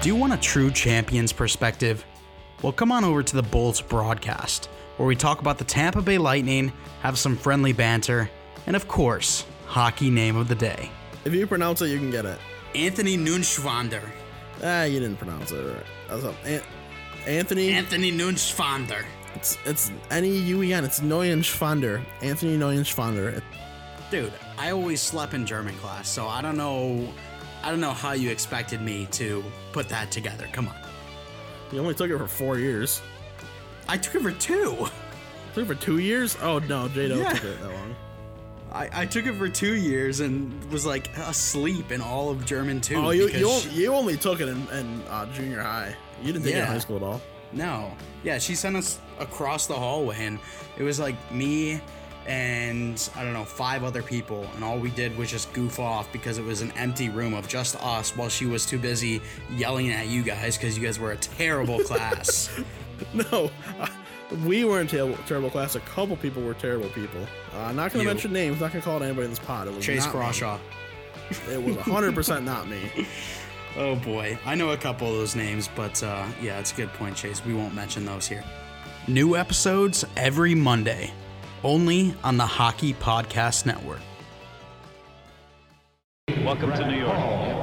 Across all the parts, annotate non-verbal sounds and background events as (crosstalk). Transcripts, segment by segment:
Do you want a true champion's perspective? Well, come on over to the Bolts broadcast, where we talk about the Tampa Bay Lightning, have some friendly banter, and of course, hockey name of the day. If you pronounce it, you can get it. Anthony Nunschwander. Ah, you didn't pronounce it right. That's. An- Anthony. Anthony Nunschwander. It's it's N E U E N. It's Neuenschwander. Anthony Neuenschwander. Dude, I always slept in German class, so I don't know. I don't know how you expected me to put that together. Come on. You only took it for four years. I took it for two. Took it for two years? Oh no, Jado Yeah. took it that long. I, I took it for two years and was like asleep in all of German too. Oh, you you, she- you only took it in, in uh, junior high. You didn't take it in high school at all. No. Yeah, she sent us across the hallway and it was like me and I don't know, five other people and all we did was just goof off because it was an empty room of just us while she was too busy yelling at you guys because you guys were a terrible (laughs) class. No, uh, we weren't terrible, terrible class. A couple people were terrible people. Uh, not gonna mention names. Not gonna call it anybody in this pod. It was Chase me. Crawshaw. It was hundred percent not me. (laughs) Oh boy, I know a couple of those names, but uh, yeah, it's a good point, Chase. We won't mention those here. New episodes every Monday, only on the Hockey Podcast Network. Welcome to New York.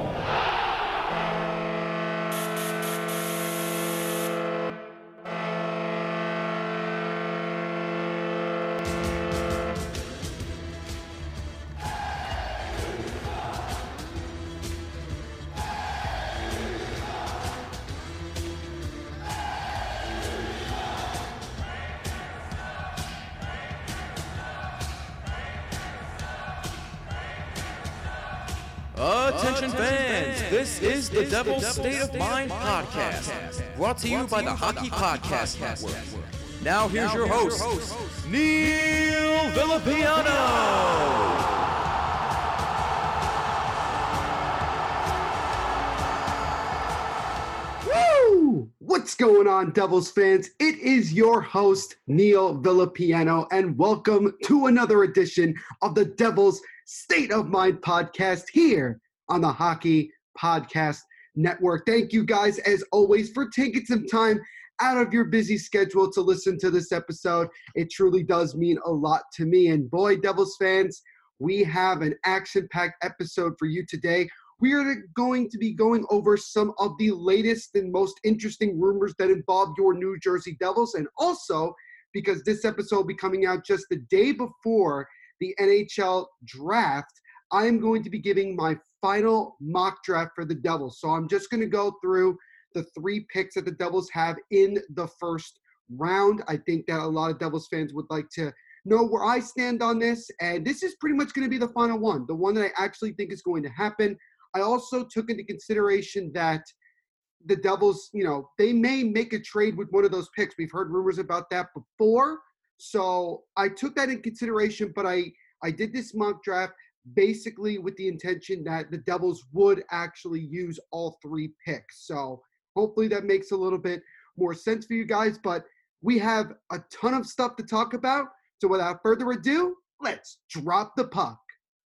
Attention fans, this is the Devil's State of Mind podcast, brought to you by the Hockey Podcast Network. Now here's your host, Neil Villapiano. Woo! What's going on, Devils fans? It is your host, Neil Villapiano, and welcome to another edition of the Devils State of Mind podcast here on the Hockey Podcast Network. Thank you guys, as always, for taking some time out of your busy schedule to listen to this episode. It truly does mean a lot to me. And boy, Devils fans, we have an action packed episode for you today we are going to be going over some of the latest and most interesting rumors that involve your New Jersey Devils. And also, because this episode will be coming out just the day before the NHL draft, I'm going to be giving my final mock draft for the Devils. So I'm just going to go through the three picks that the Devils have in the first round. I think that a lot of Devils fans would like to know where I stand on this. And this is pretty much going to be the final one, the one that I actually think is going to happen. I also took into consideration that the Devils, you know, they may make a trade with one of those picks. We've heard rumors about that before. So I took that in consideration, but I I did this mock draft basically with the intention that the Devils would actually use all three picks. So hopefully that makes a little bit more sense for you guys. But we have a ton of stuff to talk about. So without further ado, let's drop the puck.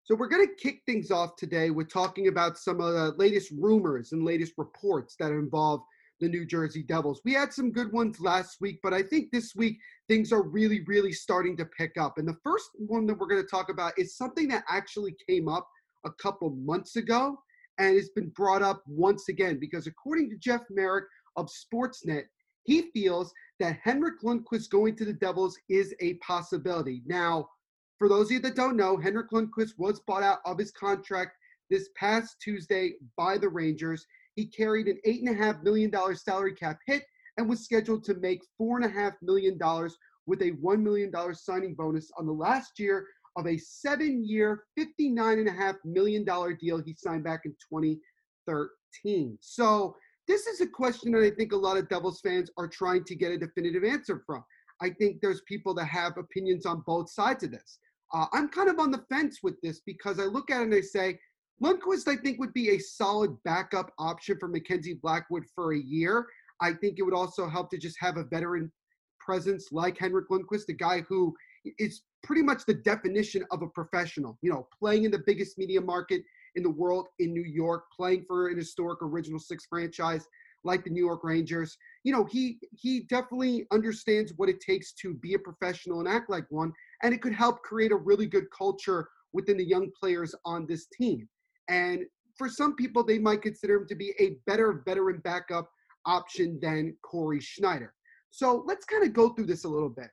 So we're going to kick things off today with talking about some of the latest rumors and latest reports that involve the New Jersey Devils. We had some good ones last week, but I think this week things are really, really starting to pick up. And the first one that we're going to talk about is something that actually came up a couple months ago and it's been brought up once again because according to Jeff Marek of Sportsnet, he feels that Henrik Lundqvist going to the Devils is a possibility. Now, for those of you that don't know, Henrik Lundqvist was bought out of his contract this past Tuesday by the Rangers. He carried an $8.5 million salary cap hit and was scheduled to make $4.5 million with a $1 million signing bonus on the last year of a seven year, $59.5 million deal he signed back in 2013. So, this is a question that I think a lot of Devils fans are trying to get a definitive answer from. I think there's people that have opinions on both sides of this. Uh, I'm kind of on the fence with this because I look at it and I say, Lundqvist, I think, would be a solid backup option for Mackenzie Blackwood for a year. I think it would also help to just have a veteran presence like Henrik Lundqvist, a guy who is pretty much the definition of a professional. You know, playing in the biggest media market in the world in New York, playing for an historic original six franchise like the New York Rangers. You know, he he definitely understands what it takes to be a professional and act like one, and it could help create a really good culture within the young players on this team. And for some people, they might consider him to be a better veteran backup option than Cory Schneider. So let's kind of go through this a little bit.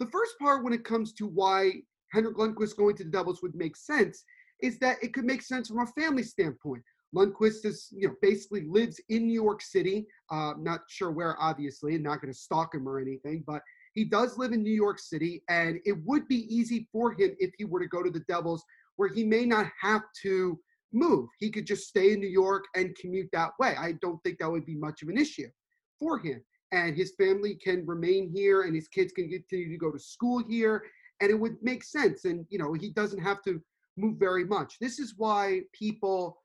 The first part, when it comes to why Henrik Lundqvist going to the Devils would make sense, is that it could make sense from a family standpoint. Lundqvist is, you know, basically lives in New York City. Uh, not sure where, obviously, and not going to stalk him or anything, but he does live in New York City, and it would be easy for him if he were to go to the Devils, where he may not have to move. He could just stay in New York and commute that way. I don't think that would be much of an issue for him. And his family can remain here, and his kids can continue to go to school here, and it would make sense. And you know, he doesn't have to move very much. This is why people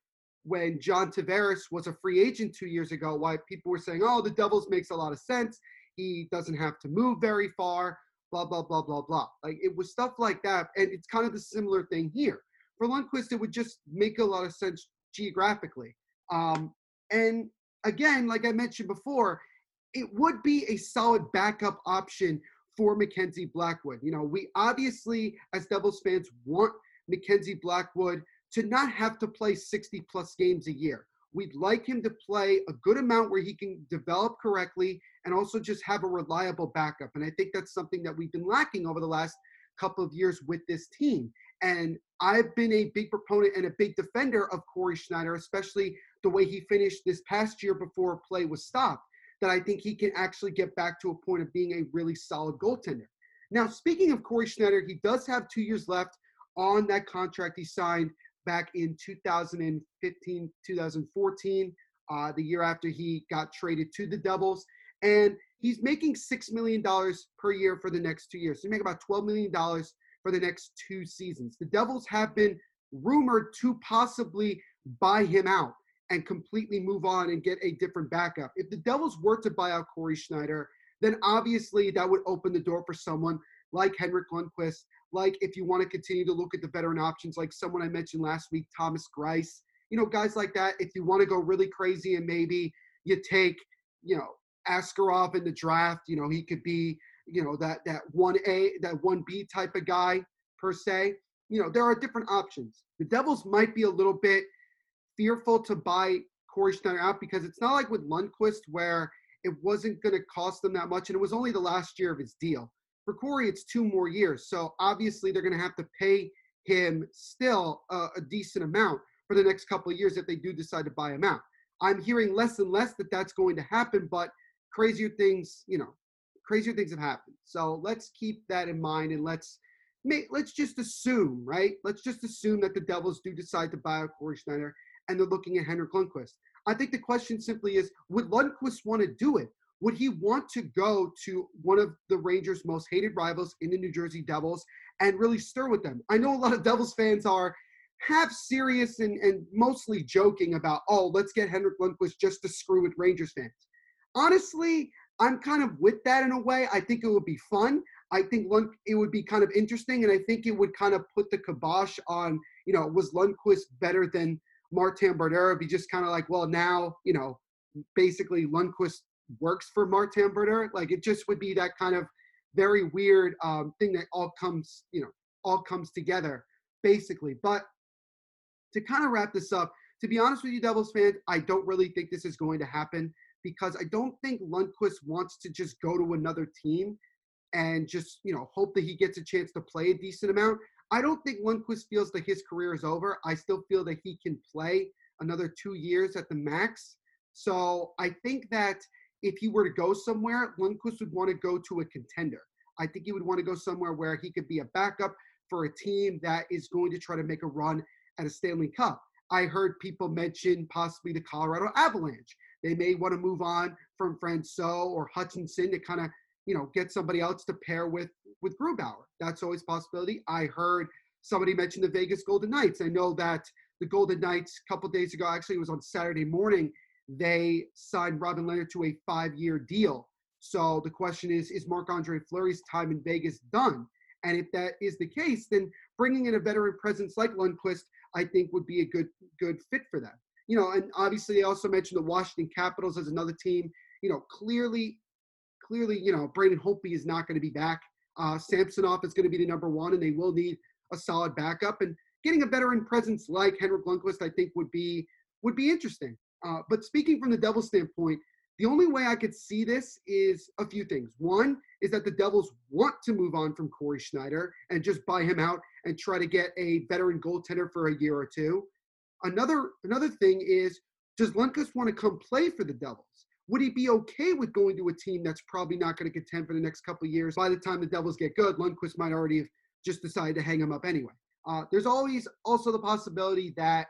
when John Tavares was a free agent two years ago, why people were saying, oh, the Devils makes a lot of sense. He doesn't have to move very far, blah, blah, blah, blah, blah. Like it was stuff like that. And it's kind of the similar thing here. For Lundqvist, it would just make a lot of sense geographically. Um, and again, like I mentioned before, it would be a solid backup option for Mackenzie Blackwood. You know, we obviously, as Devils fans, want Mackenzie Blackwood to not have to play 60 plus games a year. We'd like him to play a good amount where he can develop correctly and also just have a reliable backup. And I think that's something that we've been lacking over the last couple of years with this team. And I've been a big proponent and a big defender of Cory Schneider, especially the way he finished this past year before play was stopped, that I think he can actually get back to a point of being a really solid goaltender. Now, speaking of Cory Schneider, he does have two years left on that contract he signed back in 2015, 2014, uh, the year after he got traded to the Devils. And he's making $6 million per year for the next two years. So he make about $12 million for the next two seasons. The Devils have been rumored to possibly buy him out and completely move on and get a different backup. If the Devils were to buy out Cory Schneider, then obviously that would open the door for someone like Henrik Lundqvist like if you want to continue to look at the veteran options, like someone I mentioned last week, Thomas Greiss, you know, guys like that. If you want to go really crazy and maybe you take, you know, Askarov in the draft, you know, he could be, you know, that that one A, that one B type of guy per se. You know, there are different options. The Devils might be a little bit fearful to buy Cory Schneider out because it's not like with Lundqvist where it wasn't going to cost them that much, and it was only the last year of his deal. For Corey, it's two more years. So obviously they're going to have to pay him still a, a decent amount for the next couple of years if they do decide to buy him out. I'm hearing less and less that that's going to happen, but crazier things, you know, crazier things have happened. So let's keep that in mind and let's let's just assume, right? Let's just assume that the Devils do decide to buy out Cory Schneider and they're looking at Henrik Lundqvist. I think the question simply is, would Lundqvist want to do it? Would he want to go to one of the Rangers' most hated rivals in the New Jersey Devils and really stir with them? I know a lot of Devils fans are half serious and, and mostly joking about, oh, let's get Henrik Lundqvist just to screw with Rangers fans. Honestly, I'm kind of with that in a way. I think it would be fun. I think Lund, it would be kind of interesting, and I think it would kind of put the kibosh on, you know, was Lundqvist better than Martin Brodeur? Be just kind of like, well, now, you know, basically Lundqvist works for Martin Brodeur. Like it just would be that kind of very weird um, thing that all comes, you know, all comes together basically. But to kind of wrap this up, to be honest with you, Devils fans, I don't really think this is going to happen because I don't think Lundqvist wants to just go to another team and just, you know, hope that he gets a chance to play a decent amount. I don't think Lundqvist feels that his career is over. I still feel that he can play another two years at the max. So I think that if he were to go somewhere, Lundqvist would want to go to a contender. I think he would want to go somewhere where he could be a backup for a team that is going to try to make a run at a Stanley Cup. I heard people mention possibly the Colorado Avalanche. They may want to move on from Francouz or Hutchinson to kind of, you know, get somebody else to pair with with Grubauer. That's always possibility. I heard somebody mention the Vegas Golden Knights. I know that the Golden Knights a couple days ago, actually it was on Saturday morning, they signed Robin Lehner to a five-year deal. So the question is, is Marc-Andre Fleury's time in Vegas done? And if that is the case, then bringing in a veteran presence like Lundqvist, I think would be a good good fit for them. You know, and obviously they also mentioned the Washington Capitals as another team. You know, clearly, clearly, you know, Braden Holtby is not going to be back. Uh, Samsonov is going to be the number one, and they will need a solid backup. And getting a veteran presence like Henrik Lundqvist, I think, would be would be interesting. Uh, but speaking from the Devils' standpoint, the only way I could see this is a few things. One is that the Devils want to move on from Cory Schneider and just buy him out and try to get a veteran goaltender for a year or two. Another another thing is, does Lundqvist want to come play for the Devils? Would he be okay with going to a team that's probably not going to contend for the next couple of years? By the time the Devils get good, Lundqvist might already have just decided to hang him up anyway. Uh, there's always also the possibility that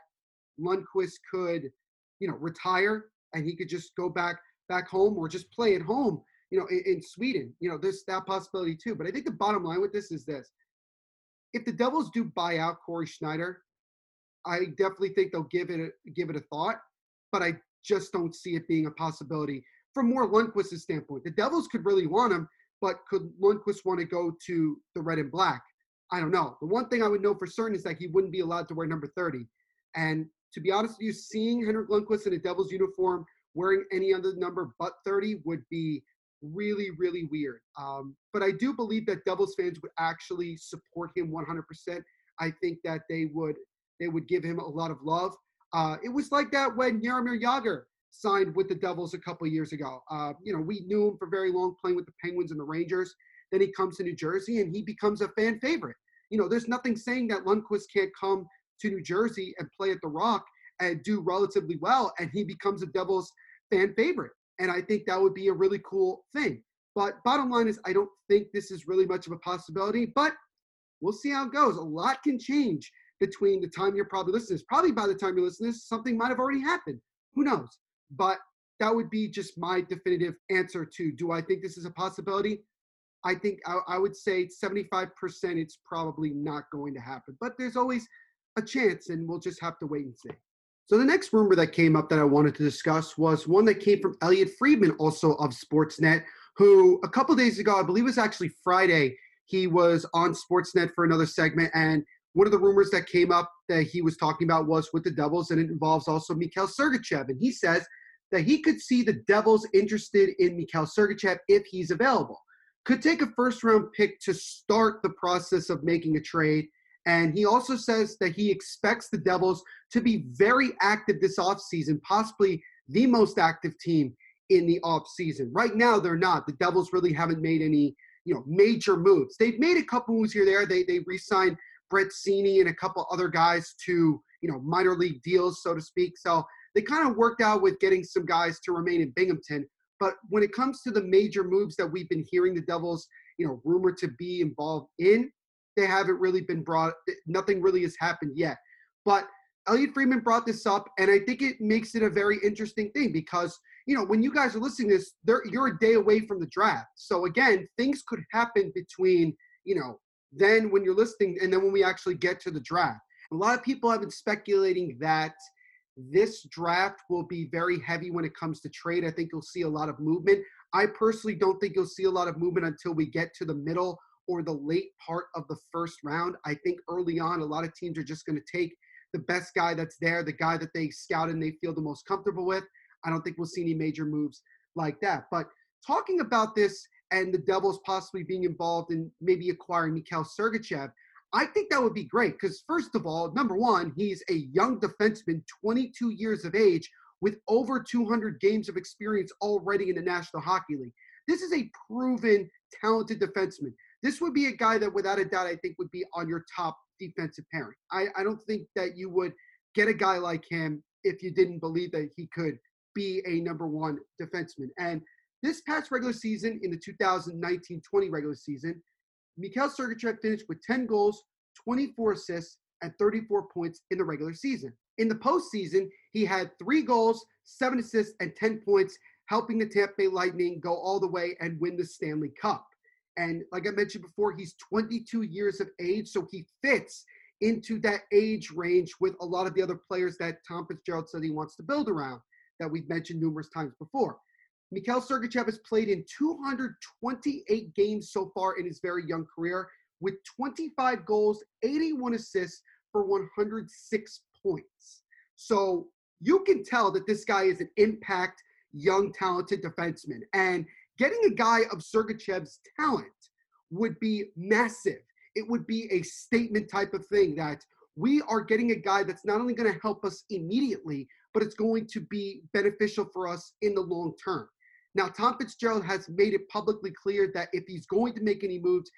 Lundqvist could, you know, retire and he could just go back back home or just play at home, you know, in, in Sweden. You know, there's that possibility too. But I think the bottom line with this is this: if the Devils do buy out Cory Schneider, I definitely think they'll give it a, give it a thought. But I just don't see it being a possibility from more Lundqvist's standpoint. The Devils could really want him, but could Lundqvist want to go to the red and black? I don't know. The one thing I would know for certain is that he wouldn't be allowed to wear number 30. And to be honest with you, seeing Henrik Lundqvist in a Devils uniform wearing any other number but 30 would be really, really weird. Um, but I do believe that Devils fans would actually support him 100%. I think that they would they would give him a lot of love. Uh, it was like that when Jaromir Jagr signed with the Devils a couple years ago. Uh, you know, we knew him for very long playing with the Penguins and the Rangers. Then he comes to New Jersey and he becomes a fan favorite. You know, there's nothing saying that Lundqvist can't come to New Jersey and play at the Rock and do relatively well, and he becomes a Devils fan favorite. And I think that would be a really cool thing. But bottom line is, I don't think this is really much of a possibility, but we'll see how it goes. A lot can change between the time you're probably listening. Probably by the time you listen to this, something might have already happened. Who knows? But that would be just my definitive answer to do I think this is a possibility? I think I, I would say 75% it's probably not going to happen. But there's always a chance, and we'll just have to wait and see. So the next rumor that came up that I wanted to discuss was one that came from Elliotte Friedman, also of Sportsnet, who a couple days ago, I believe it was actually Friday, he was on Sportsnet for another segment, and one of the rumors that came up that he was talking about was with the Devils, and it involves also Mikhail Sergachev. And he says that he could see the Devils interested in Mikhail Sergachev if he's available. Could take a first round pick to start the process of making a trade. And he also says that he expects the Devils to be very active this offseason, possibly the most active team in the offseason. Right now, they're not. The Devils really haven't made any you know major moves. They've made a couple moves here there. They they re-signed Brett Seney and a couple other guys to you know minor league deals, so to speak. So they kind of worked out with getting some guys to remain in Binghamton. But when it comes to the major moves that we've been hearing the Devils, you know, rumored to be involved in, they haven't really been brought. Eh, nothing really has happened yet. But Elliotte Friedman brought this up, and I think it makes it a very interesting thing because you know when you guys are listening to this, you're a day away from the draft. So again, things could happen between you know then when you're listening, and then when we actually get to the draft. A lot of people have been speculating that this draft will be very heavy when it comes to trade. I think you'll see a lot of movement. I personally don't think you'll see a lot of movement until we get to the middle or the late part of the first round. I think early on, a lot of teams are just going to take the best guy that's there, the guy that they scout and they feel the most comfortable with. I don't think we'll see any major moves like that. But talking about this and the Devils possibly being involved in maybe acquiring Mikhail Sergachev, I think that would be great because, first of all, number one, he's a young defenseman, 22 years of age, with over 200 games of experience already in the National Hockey League. This is a proven, talented defenseman. This would be a guy that, without a doubt, I think would be on your top defensive pairing. I, I don't think that you would get a guy like him if you didn't believe that he could be a number one defenseman. And this past regular season, in the 2019 20 regular season, Mikhail Sergachev finished with 10 goals, 24 assists, and 34 points in the regular season. In the postseason, he had three goals, seven assists, and 10 points, helping the Tampa Bay Lightning go all the way and win the Stanley Cup. And like I mentioned before, he's 22 years of age, so he fits into that age range with a lot of the other players that Tom Fitzgerald said he wants to build around that we've mentioned numerous times before. Mikhail Sergachev has played in 228 games so far in his very young career with 25 goals, 81 assists, for 106 points. So you can tell that this guy is an impact, young, talented defenseman. And getting a guy of Sergachev's talent would be massive. It would be a statement type of thing that we are getting a guy that's not only going to help us immediately, but it's going to be beneficial for us in the long term. Now, Tom Fitzgerald has made it publicly clear that if he's going to make any moves,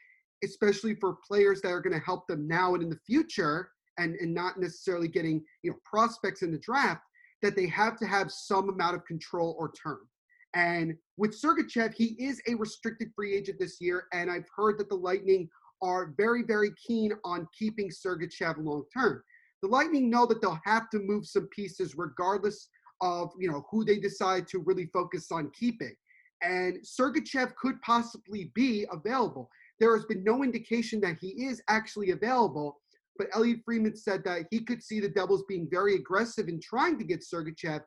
especially for players that are going to help them now and in the future, and, and not necessarily getting you know prospects in the draft, that they have to have some amount of control or term. And with Sergachev, he is a restricted free agent this year, and I've heard that the Lightning are very, very keen on keeping Sergachev long term. The Lightning know that they'll have to move some pieces regardless of you know who they decide to really focus on keeping. And Sergachev could possibly be available. There has been no indication that he is actually available, but Elliotte Friedman said that he could see the Devils being very aggressive in trying to get Sergachev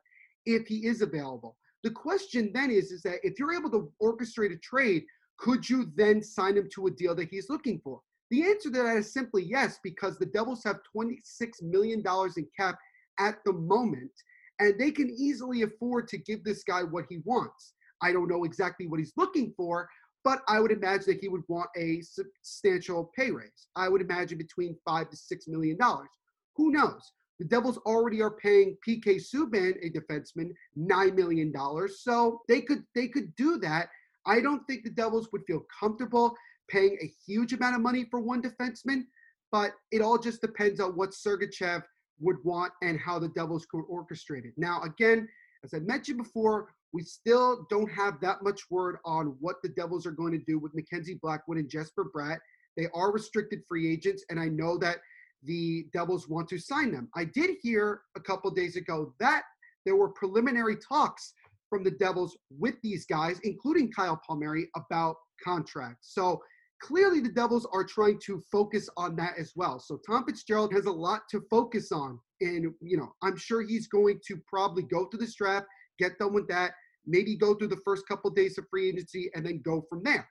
if he is available. The question then is, is that if you're able to orchestrate a trade, could you then sign him to a deal that he's looking for? The answer to that is simply yes, because the Devils have $26 million in cap at the moment, and they can easily afford to give this guy what he wants. I don't know exactly what he's looking for, but I would imagine that he would want a substantial pay raise. I would imagine between five to six million dollars. Who knows? The Devils already are paying PK Subban, a defenseman, nine million dollars, so they could they could do that. I don't think the Devils would feel comfortable paying a huge amount of money for one defenseman, but it all just depends on what Sergachev would want and how the Devils could orchestrate it. Now, again, as I mentioned before, we still don't have that much word on what the Devils are going to do with Mackenzie Blackwood and Jesper Bratt. They are restricted free agents, and I know that the Devils want to sign them. I did hear a couple days ago that there were preliminary talks from the Devils with these guys, including Kyle Palmieri, about contracts. So clearly the Devils are trying to focus on that as well. So Tom Fitzgerald has a lot to focus on. And, you know, I'm sure he's going to probably go through the draft, get done with that, maybe go through the first couple days of free agency and then go from there.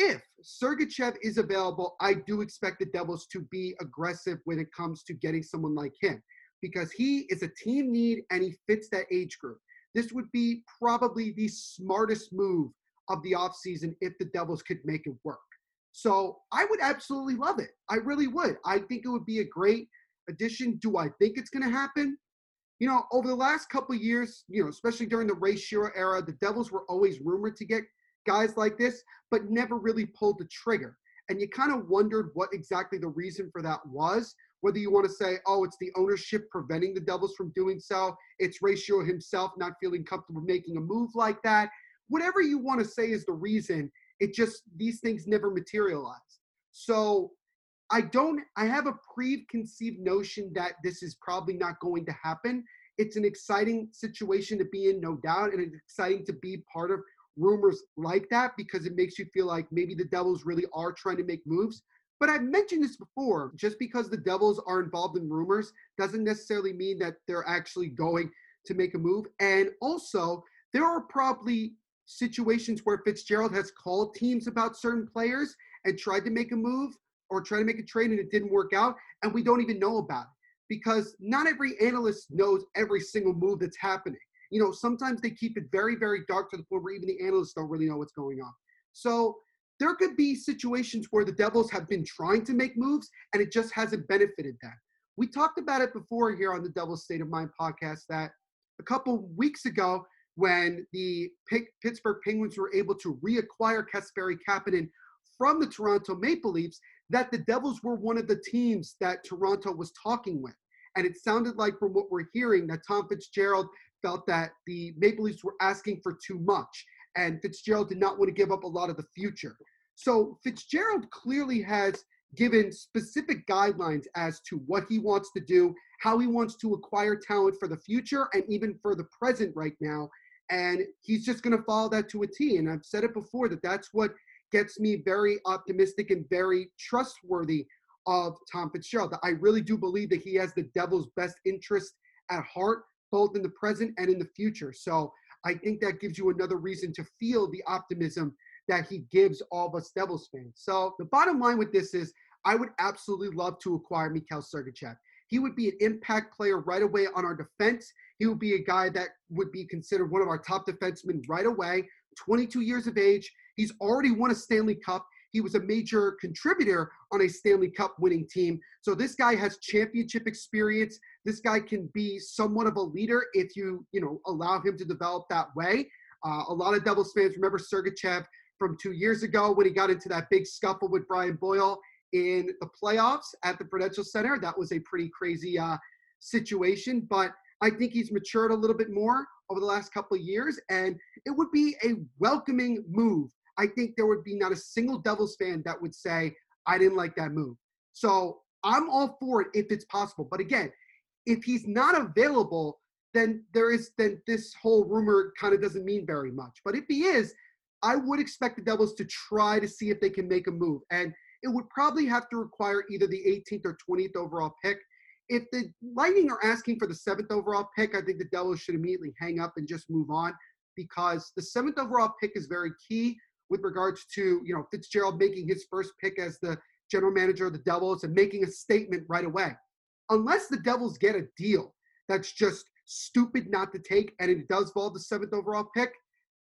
If Sergachev is available, I do expect the Devils to be aggressive when it comes to getting someone like him because he is a team need and he fits that age group. This would be probably the smartest move of the offseason if the Devils could make it work. So I would absolutely love it. I really would. I think it would be a great addition. Do I think it's going to happen? You know, over the last couple years, you know, especially during the Ray Shero era, the Devils were always rumored to get guys like this, but never really pulled the trigger. And you kind of wondered what exactly the reason for that was. Whether you want to say, oh, it's the ownership preventing the Devils from doing so, it's Shero himself not feeling comfortable making a move like that. Whatever you want to say is the reason, it just these things never materialize. So I don't I have a preconceived notion that this is probably not going to happen. It's an exciting situation to be in, no doubt, and it's exciting to be part of rumors like that because it makes you feel like maybe the Devils really are trying to make moves. But I've mentioned this before, just because the Devils are involved in rumors doesn't necessarily mean that they're actually going to make a move. And also, there are probably situations where Fitzgerald has called teams about certain players and tried to make a move or try to make a trade and it didn't work out, and we don't even know about it because not every analyst knows every single move that's happening. You know, sometimes they keep it very, very dark to the point where even the analysts don't really know what's going on. So there could be situations where the Devils have been trying to make moves and it just hasn't benefited them. We talked about it before here on the Devils State of Mind podcast that a couple weeks ago, when the Pittsburgh Penguins were able to reacquire Kasperi Kapanen from the Toronto Maple Leafs, that the Devils were one of the teams that Toronto was talking with. And it sounded like, from what we're hearing, that Tom Fitzgerald felt that the Maple Leafs were asking for too much, and Fitzgerald did not want to give up a lot of the future. So Fitzgerald clearly has given specific guidelines as to what he wants to do, how he wants to acquire talent for the future, and even for the present right now. And he's just going to follow that to a T. And I've said it before that that's what gets me very optimistic and very trustworthy of Tom Fitzgerald. I really do believe that he has the Devils' best interest at heart, both in the present and in the future. So I think that gives you another reason to feel the optimism that he gives all of us Devils fans. So the bottom line with this is I would absolutely love to acquire Mikhail Sergachev. He would be an impact player right away on our defense. He would be a guy that would be considered one of our top defensemen right away. 22 years of age. He's already won a Stanley Cup. He was a major contributor on a Stanley Cup winning team. So this guy has championship experience. This guy can be somewhat of a leader if you, you know, allow him to develop that way. Uh, a lot of Devils fans remember Sergachev from two years ago when he got into that big scuffle with Brian Boyle in the playoffs at the Prudential Center. That was a pretty crazy uh, situation, but I think he's matured a little bit more over the last couple of years, and it would be a welcoming move. I think there would be not a single Devils fan that would say, I didn't like that move. So I'm all for it if it's possible. But again, if he's not available, then there is then this whole rumor kind of doesn't mean very much. But if he is, I would expect the Devils to try to see if they can make a move. And it would probably have to require either the 18th or 20th overall pick. If the Lightning are asking for the seventh overall pick, I think the Devils should immediately hang up and just move on because the seventh overall pick is very key with regards to you know Fitzgerald making his first pick as the general manager of the Devils and making a statement right away. Unless the Devils get a deal that's just stupid not to take and it does fall the seventh overall pick,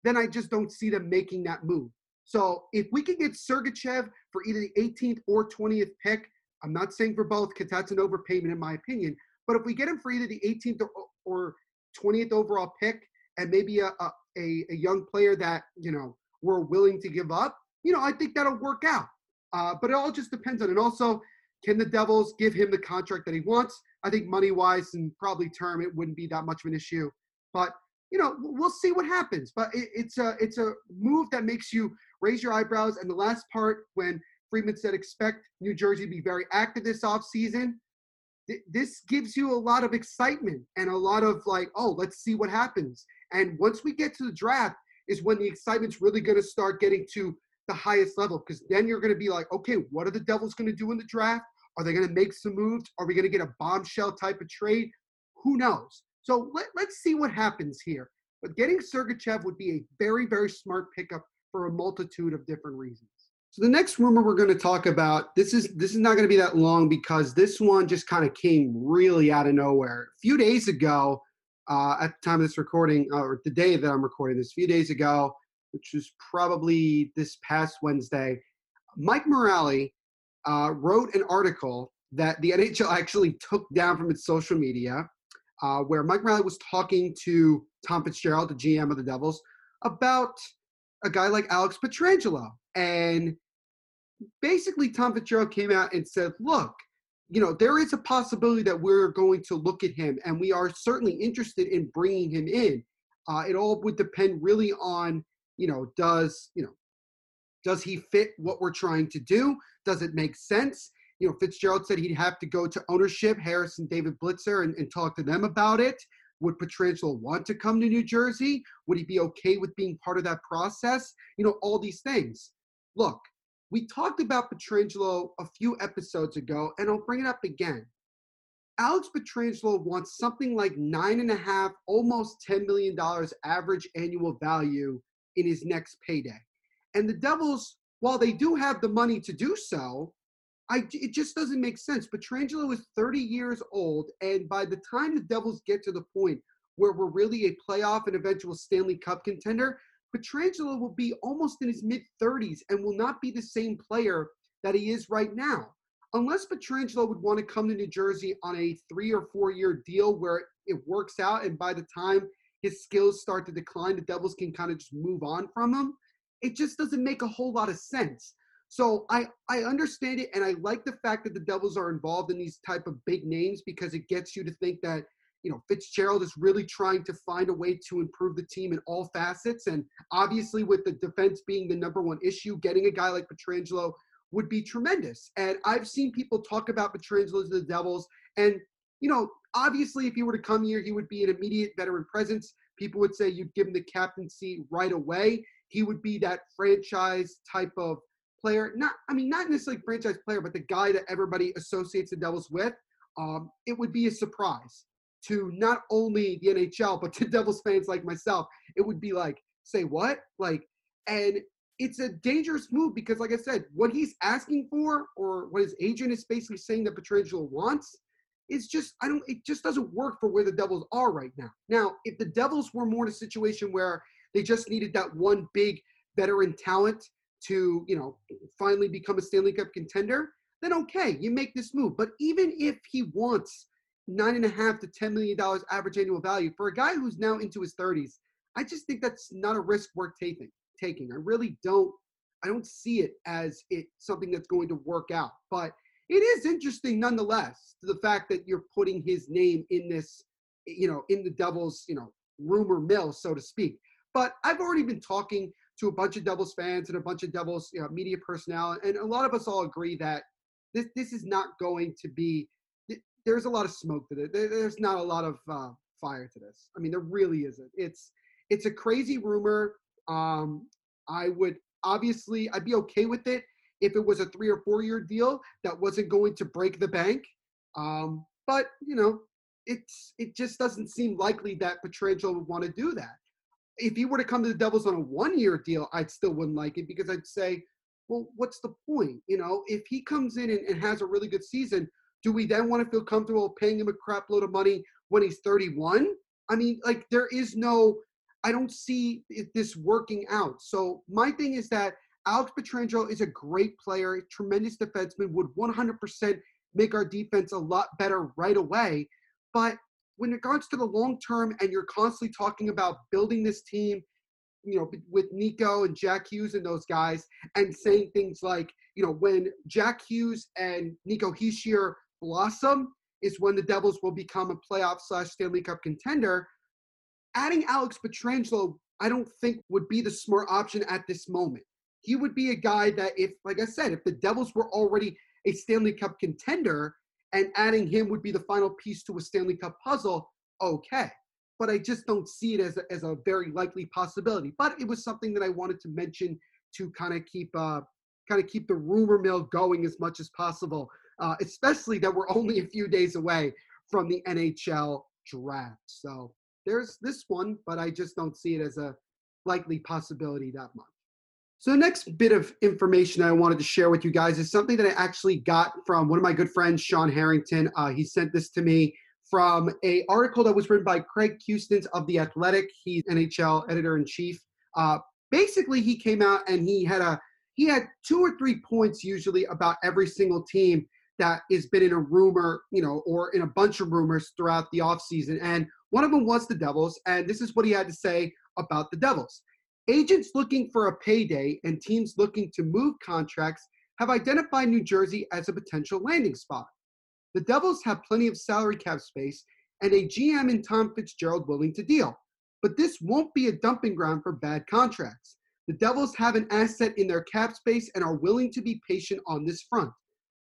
then I just don't see them making that move. So if we can get Sergachev for either the 18th or 20th pick, I'm not saying for both because that's an overpayment in my opinion. But if we get him for either the 18th or, or 20th overall pick and maybe a, a, a young player that, you know, we're willing to give up, you know, I think that'll work out. Uh, but it all just depends on it. Also, can the Devils give him the contract that he wants? I think money wise and probably term, it wouldn't be that much of an issue. But you know, we'll see what happens. But it, it's a it's a move that makes you raise your eyebrows. And the last part, when Friedman said expect New Jersey to be very active this offseason, th- this gives you a lot of excitement and a lot of like, oh, let's see what happens. And once we get to the draft, is when the excitement's really going to start getting to the highest level because then you're going to be like, okay, what are the Devils going to do in the draft? Are they going to make some moves? Are we going to get a bombshell type of trade? Who knows? So let, let's see what happens here. But getting Sergachev would be a very, very smart pickup for a multitude of different reasons. So the next rumor we're going to talk about this is this is not going to be that long because this one just kind of came really out of nowhere. A few days ago, uh, at the time of this recording, or the day that I'm recording this, a few days ago, which was probably this past Wednesday, Mike Morreale uh, wrote an article that the (laughs) NHL actually took down from its social media, uh, where Mike Morreale was talking to Tom Fitzgerald, the GM of the Devils, about a guy like Alex Pietrangelo. And basically Tom Fitzgerald came out and said, look, you know, there is a possibility that we're going to look at him and we are certainly interested in bringing him in. Uh, it all would depend really on, you know, does, you know, does he fit what we're trying to do? Does it make sense? You know, Fitzgerald said he'd have to go to ownership, Harris and David Blitzer, and, and talk to them about it. Would Pietrangelo want to come to New Jersey? Would he be okay with being part of that process? You know, all these things. Look, we talked about Pietrangelo a few episodes ago, and I'll bring it up again. Alex Pietrangelo wants something like nine and a half, almost $10 million average annual value in his next payday. And the Devils, while they do have the money to do so, I, it just doesn't make sense. Pietrangelo is 30 years old, and by the time the Devils get to the point where we're really a playoff and eventual Stanley Cup contender, Pietrangelo will be almost in his mid 30s and will not be the same player that he is right now. Unless Pietrangelo would want to come to New Jersey on a three or four year deal where it works out, and by the time his skills start to decline, the Devils can kind of just move on from him. It just doesn't make a whole lot of sense. So I I understand it, and I like the fact that the Devils are involved in these type of big names because it gets you to think that you know, Fitzgerald is really trying to find a way to improve the team in all facets. And obviously, with the defense being the number one issue, getting a guy like Pietrangelo would be tremendous. And I've seen people talk about Pietrangelo to the Devils. And, you know, obviously, if he were to come here, he would be an immediate veteran presence. People would say you'd give him the captaincy right away. He would be that franchise type of player. Not, I mean, not necessarily franchise player, but the guy that everybody associates the Devils with. Um, it would be a surprise to not only the NHL but to (laughs) Devils fans like myself, it would be like, say what? Like, and it's a dangerous move because, like I said, what he's asking for or what his agent is basically saying that Pietrangelo wants is just I don't it just doesn't work for where the Devils are right now. Now, if the Devils were more in a situation where they just needed that one big veteran talent to, you know, finally become a Stanley Cup contender, then okay, you make this move. But even if he wants nine and a half to ten million dollars average annual value for a guy who's now into his 30s, I just think that's not a risk worth taking. Taking, I really don't. I don't see it as it something that's going to work out. But it is interesting nonetheless the fact that you're putting his name in this, you know, in the Devils, you know, rumor mill, so to speak. But I've already been talking to a bunch of Devils fans and a bunch of Devils you know, media personnel, and a lot of us all agree that this this is not going to be. There's a lot of smoke to it. There's not a lot of uh, fire to this. I mean, there really isn't. It's it's a crazy rumor. Um, I would obviously I'd be okay with it if it was a three or four year deal that wasn't going to break the bank. Um, but you know, it's it just doesn't seem likely that Pietrangelo would want to do that. If he were to come to the Devils on a one year deal, I'd still wouldn't like it because I'd say, well, what's the point? You know, if he comes in and, and has a really good season, do we then want to feel comfortable paying him a crap load of money when he's 31? I mean, like there is no, I don't see this working out. So my thing is that Alex Pietrangelo is a great player, tremendous defenseman, would 100% make our defense a lot better right away. But when it regards to the long term, and you're constantly talking about building this team, you know, with Nico and Jack Hughes and those guys, and saying things like, you know, when Jack Hughes and Nico Hischier blossom, is when the Devils will become a playoff slash Stanley Cup contender. Adding Alex Pietrangelo, I don't think would be the smart option at this moment he would be a guy that if, like I said, if the Devils were already a Stanley Cup contender and adding him would be the final piece to a Stanley Cup puzzle, okay. But I just don't see it as a, as a very likely possibility. But it was something that I wanted to mention to kind of keep uh, kind of keep the rumor mill going as much as possible, uh, especially that we're only a few days away from the NHL draft. So there's this one, but I just don't see it as a likely possibility that much. So the next bit of information I wanted to share with you guys is something that I actually got from one of my good friends, Sean Harrington. Uh, he sent this to me from a article that was written by Craig Custance of The Athletic. He's NHL editor-in-chief. Uh, basically, he came out and he had a he had two or three points usually about every single team that has been in a rumor, you know, or in a bunch of rumors throughout the offseason. And one of them was the Devils. And this is what he had to say about the Devils. Agents looking for a payday and teams looking to move contracts have identified New Jersey as a potential landing spot. The Devils have plenty of salary cap space and a GM in Tom Fitzgerald willing to deal. But this won't be a dumping ground for bad contracts. The Devils have an asset in their cap space and are willing to be patient on this front.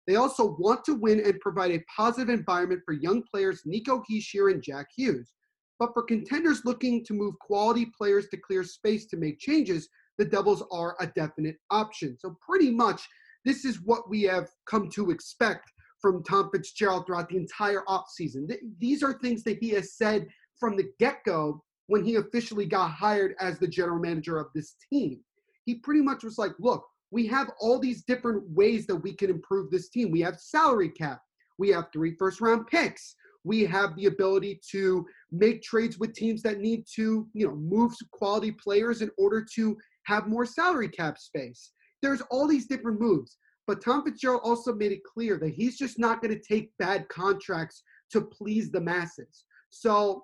They also want to win and provide a positive environment for young players Nico Hischier and Jack Hughes. But for contenders looking to move quality players to clear space to make changes, the Devils are a definite option. So, pretty much, this is what we have come to expect from Tom Fitzgerald throughout the entire offseason. Th- these are things that he has said from the get go when he officially got hired as the general manager of this team. He pretty much was like, look, we have all these different ways that we can improve this team. We have salary cap, we have three first round picks, we have the ability to make trades with teams that need to, you know, move quality players in order to have more salary cap space. There's all these different moves. But Tom Fitzgerald also made it clear that he's just not going to take bad contracts to please the masses. So,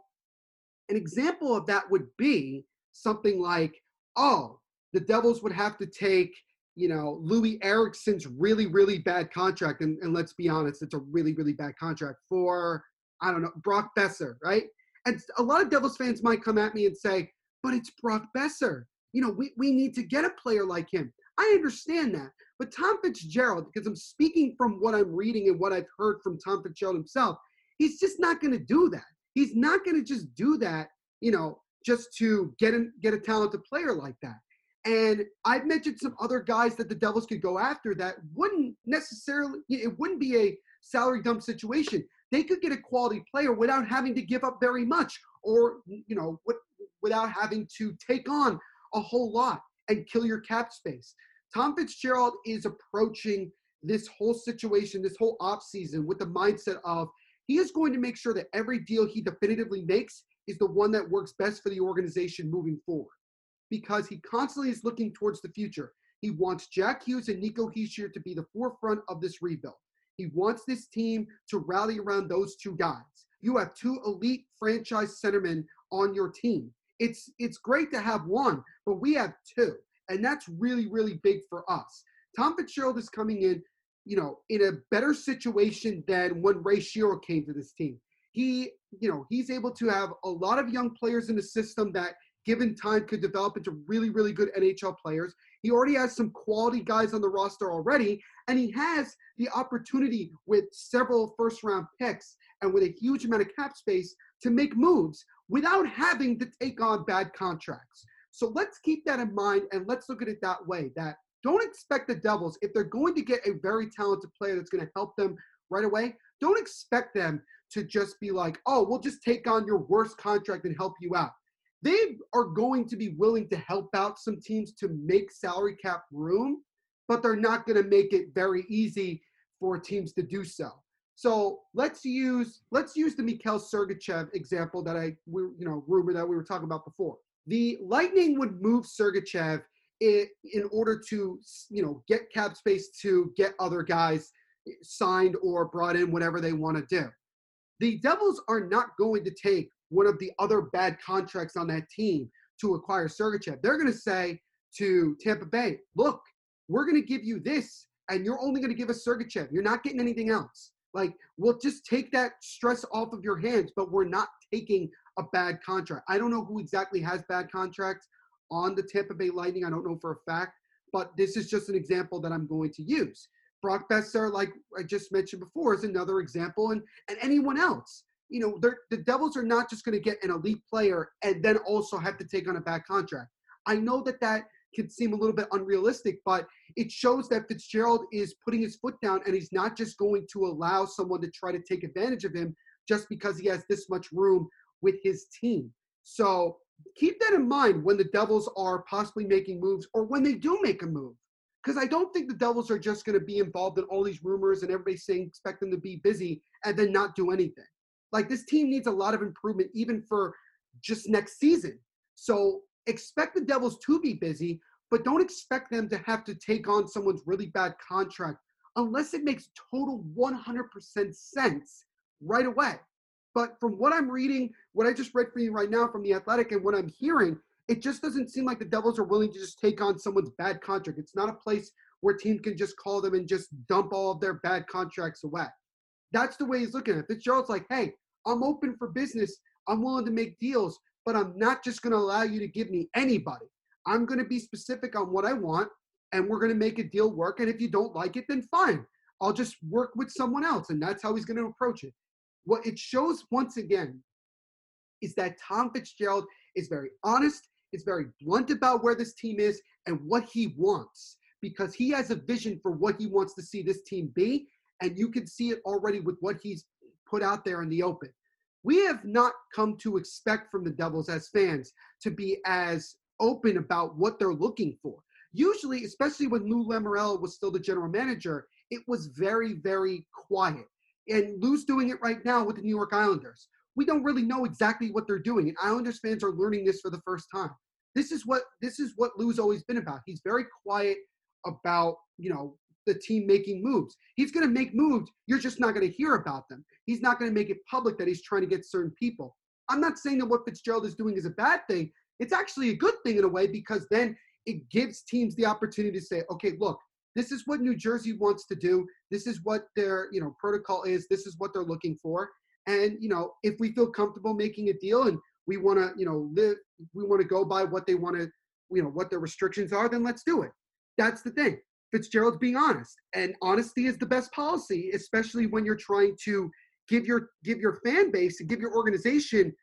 an example of that would be something like, oh, the Devils would have to take, you know, Loui Eriksson's really, really bad contract. And, and let's be honest, it's a really, really bad contract for I don't know, Brock Boeser, right? And a lot of Devils fans might come at me and say, but it's Brock Boeser. You know, we, we need to get a player like him. I understand that. But Tom Fitzgerald, because I'm speaking from what I'm reading and what I've heard from Tom Fitzgerald himself, he's just not going to do that. He's not going to just do that, you know, just to get in, get a talented player like that. And I've mentioned some other guys that the Devils could go after that wouldn't necessarily, it wouldn't be a salary dump situation they could get a quality player without having to give up very much or, you know, without having to take on a whole lot. and kill your cap space. Tom Fitzgerald is approaching this whole situation, this whole offseason with the mindset of he is going to make sure that every deal he definitively makes is the one that works best for the organization moving forward. Because he constantly is looking towards the future. He wants Jack Hughes and Nico Hischier to be the forefront of this rebuild. He wants this team to rally around those two guys. You have two elite franchise centermen on your team. It's it's great to have one, but we have two, and that's really really big for us. Tom Fitzgerald is coming in, you know, in a better situation than when Ray Shero came to this team. He, you know, he's able to have a lot of young players in the system that given time could develop into really really good NHL players. He already has some quality guys on the roster already, and he has the opportunity with several first round picks and with a huge amount of cap space to make moves without having to take on bad contracts. So let's keep that in mind and let's look at it that way that don't expect the Devils, if they're going to get a very talented player that's going to help them right away, don't expect them to just be like, oh, we'll just take on your worst contract and help you out they are going to be willing to help out some teams to make salary cap room, but they're not going to make it very easy for teams to do so. So let's use let's use the Mikhail Sergachev example that I we, you know rumor that we were talking about before. The Lightning would move Sergachev in, in order to you know get cap space to get other guys signed or brought in, whatever they want to do. The Devils are not going to take one of the other bad contracts on that team to acquire Sergachev. They're going to say to Tampa Bay, look, we're going to give you this, and you're only going to give us Sergachev. You're not getting anything else. Like, we'll just take that stress off of your hands, but we're not taking a bad contract. I don't know who exactly has bad contracts on the Tampa Bay Lightning. I don't know for a fact, but this is just an example that I'm going to use. Brock Boeser, like I just mentioned before, is another example, and, and anyone else you know, the Devils are not just going to get an elite player and then also have to take on a bad contract. I know that that can seem a little bit unrealistic, but it shows that Fitzgerald is putting his foot down and he's not just going to allow someone to try to take advantage of him just because he has this much room with his team. So keep that in mind when the Devils are possibly making moves or when they do make a move. Because I don't think the Devils are just going to be involved in all these rumors and everybody saying expect them to be busy and then not do anything. Like this team needs a lot of improvement even for just next season. So expect the Devils to be busy, but don't expect them to have to take on someone's really bad contract unless it makes total 100% sense right away. But from what I'm reading, what I just read for you right now from The Athletic and what I'm hearing, it just doesn't seem like the Devils are willing to just take on someone's bad contract. It's not a place where teams can just call them and just dump all of their bad contracts away. That's the way he's looking at it. Fitzgerald's like, hey, I'm open for business. I'm willing to make deals, but I'm not just going to allow you to give me anybody. I'm going to be specific on what I want, and we're going to make a deal work. And if you don't like it, then fine. I'll just work with someone else. And that's how he's going to approach it. What it shows once again is that Tom Fitzgerald is very honest, is very blunt about where this team is and what he wants because he has a vision for what he wants to see this team be. And you can see it already with what he's put out there in the open. We have not come to expect from the Devils as fans to be as open about what they're looking for. Usually, especially when Lou Lamoriello was still the general manager, it was very, very quiet. And Lou's doing it right now with the New York Islanders. We don't really know exactly what they're doing, and Islanders fans are learning this for the first time. This is what this is what Lou's always been about. He's very quiet about you know the team making moves. He's going to make moves. You're just not going to hear about them. He's not going to make it public that he's trying to get certain people. I'm not saying that what Fitzgerald is doing is a bad thing. It's actually a good thing in a way because then it gives teams the opportunity to say, okay, look, this is what New Jersey wants to do. This is what their you know protocol is. This is what they're looking for. And you know, if we feel comfortable making a deal and we want to you know live, we want to go by what they want to, you know, what their restrictions are, then let's do it. That's the thing. Fitzgerald's being honest, and honesty is the best policy, especially when you're trying to give your give your fan base and give your organization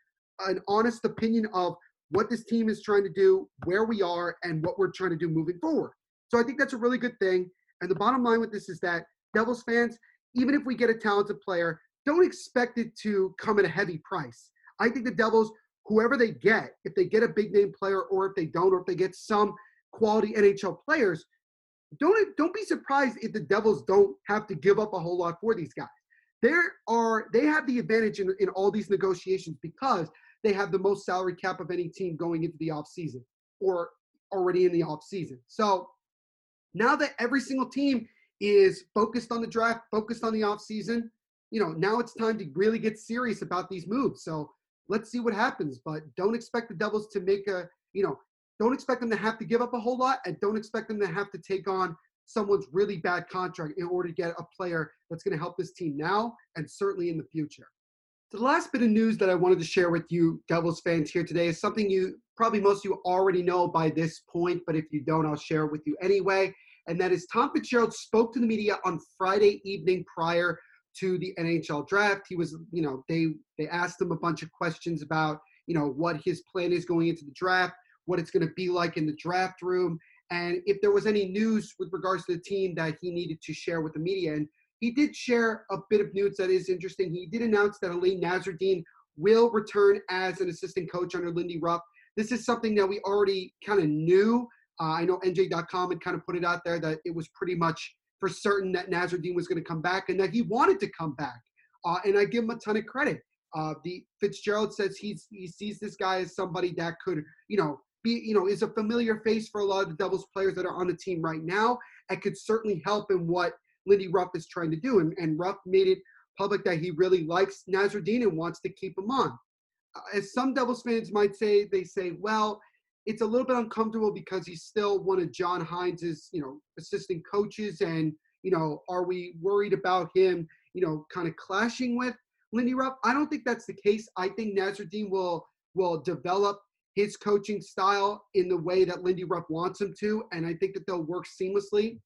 an honest opinion of what this team is trying to do, where we are, and what we're trying to do moving forward. So I think that's a really good thing. And the bottom line with this is that Devils fans, even if we get a talented player, don't expect it to come at a heavy price. I think the Devils, whoever they get, if they get a big name player or if they don't, or if they get some quality NHL players, don't don't be surprised if the Devils don't have to give up a whole lot for these guys. There are they have the advantage in, in all these negotiations because they have the most salary cap of any team going into the offseason or already in the offseason. So now that every single team is focused on the draft, focused on the offseason, you know, now it's time to really get serious about these moves. So let's see what happens. But don't expect the Devils to make a, you know, don't expect them to have to give up a whole lot and don't expect them to have to take on someone's really bad contract in order to get a player that's going to help this team now and certainly in the future. The last bit of news that I wanted to share with you Devils fans here today is something you probably most of you already know by this point, but if you don't, I'll share it with you anyway. And that is Tom Fitzgerald spoke to the media on Friday evening prior to the NHL draft. He was, you know, they they asked him a bunch of questions about, you know, what his plan is going into the draft, what it's going to be like in the draft room, and if there was any news with regards to the team that he needed to share with the media. And he did share a bit of news that is interesting. He did announce that Alain Nasreddine will return as an assistant coach under Lindy Ruff. This is something that we already kind of knew. Uh, I know NJ.com had kind of put it out there that it was pretty much for certain that Nasreddine was going to come back and that he wanted to come back. Uh, and I give him a ton of credit. Uh, the Fitzgerald says he's he sees this guy as somebody that could, you know, be you know is a familiar face for a lot of the Devils players that are on the team right now, and could certainly help in what Lindy Ruff is trying to do. And, and Ruff made it public that he really likes Nasreddine and wants to keep him on. Uh, as some Devils fans might say, they say, well, it's a little bit uncomfortable because he's still one of John Hynes's, you know, assistant coaches, and you know, are we worried about him, you know, kind of clashing with Lindy Ruff? I don't think that's the case. I think Nasreddine will will develop his coaching style in the way that Lindy Ruff wants him to, and I think that they'll work seamlessly.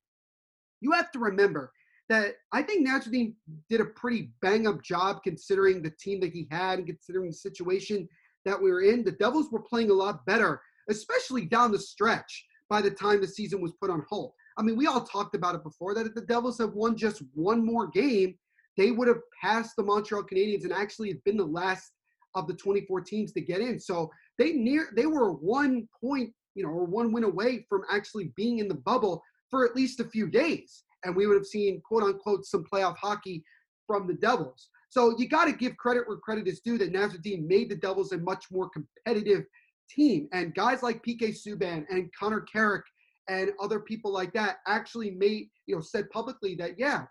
You have to remember that I think Nasreddine did a pretty bang up job considering the team that he had and considering the situation that we were in. The Devils were playing a lot better especially down the stretch by the time the season was put on hold. I mean, we all talked about it before that if the Devils have won just one more game, they would have passed the Montreal Canadiens and actually been the last of the 24 teams to get in. So they near they were one point, you know, or one win away from actually being in the bubble for at least a few days. And we would have seen quote unquote some playoff hockey from the Devils. So you got to give credit where credit is due that Nasreddine made the Devils a much more competitive team. And guys like PK Subban and Connor Carrick and other people like that actually made, you know, said publicly that, yeah,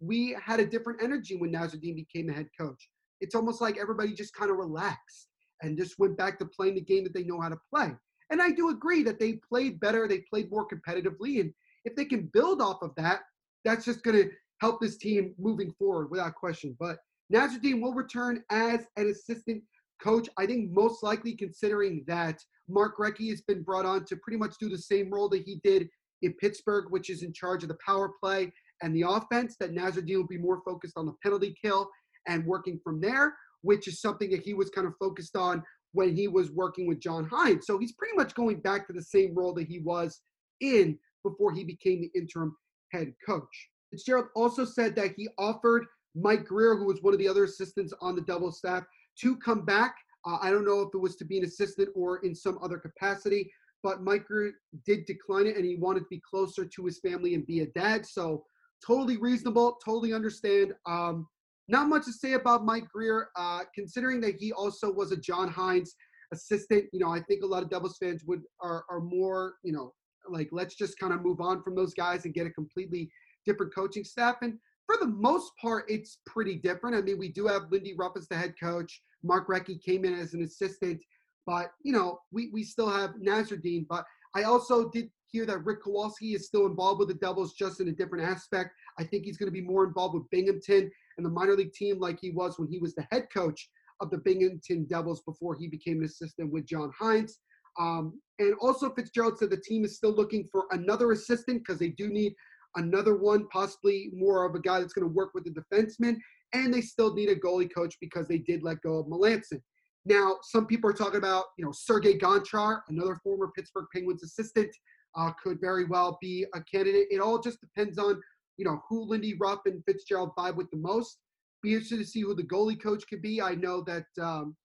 we had a different energy when Nasreddine became the head coach. It's almost like everybody just kind of relaxed and just went back to playing the game that they know how to play. And I do agree that they played better, they played more competitively. And if they can build off of that, that's just going to help this team moving forward without question. But Nasreddine will return as an assistant coach. I think most likely considering that Mark Recchi has been brought on to pretty much do the same role that he did in Pittsburgh, which is in charge of the power play and the offense, that Nasreddine will be more focused on the penalty kill and working from there, which is something that he was kind of focused on when he was working with John Hynes. So he's pretty much going back to the same role that he was in before he became the interim head coach. Fitzgerald also said that he offered Mike Grier, who was one of the other assistants on the Devils staff, to come back. Uh, I don't know if it was to be an assistant or in some other capacity, but Mike Grier did decline it and he wanted to be closer to his family and be a dad. So totally reasonable, totally understand. Um, not much to say about Mike Grier, uh, considering that he also was a John Hynes assistant. You know, I think a lot of Devils fans would are, are more, you know, like let's just kind of move on from those guys and get a completely different coaching staff. And for the most part, it's pretty different. I mean, we do have Lindy Ruff as the head coach. Mark Recchi came in as an assistant, but you know, we, we still have Nasreddine. But I also did hear that Rick Kowalsky is still involved with the Devils, just in a different aspect. I think he's going to be more involved with Binghamton and the minor league team, like he was when he was the head coach of the Binghamton Devils before he became an assistant with John Hynes. Um, and also, Fitzgerald said the team is still looking for another assistant because they do need another one, possibly more of a guy that's going to work with the defenseman. And they still need a goalie coach because they did let go of Melanson. Now, some people are talking about, you know, Sergei Gonchar, another former Pittsburgh Penguins assistant, uh, could very well be a candidate. It all just depends on, you know, who Lindy Ruff and Fitzgerald vibe with the most. Be interested to see who the goalie coach could be. I know that um,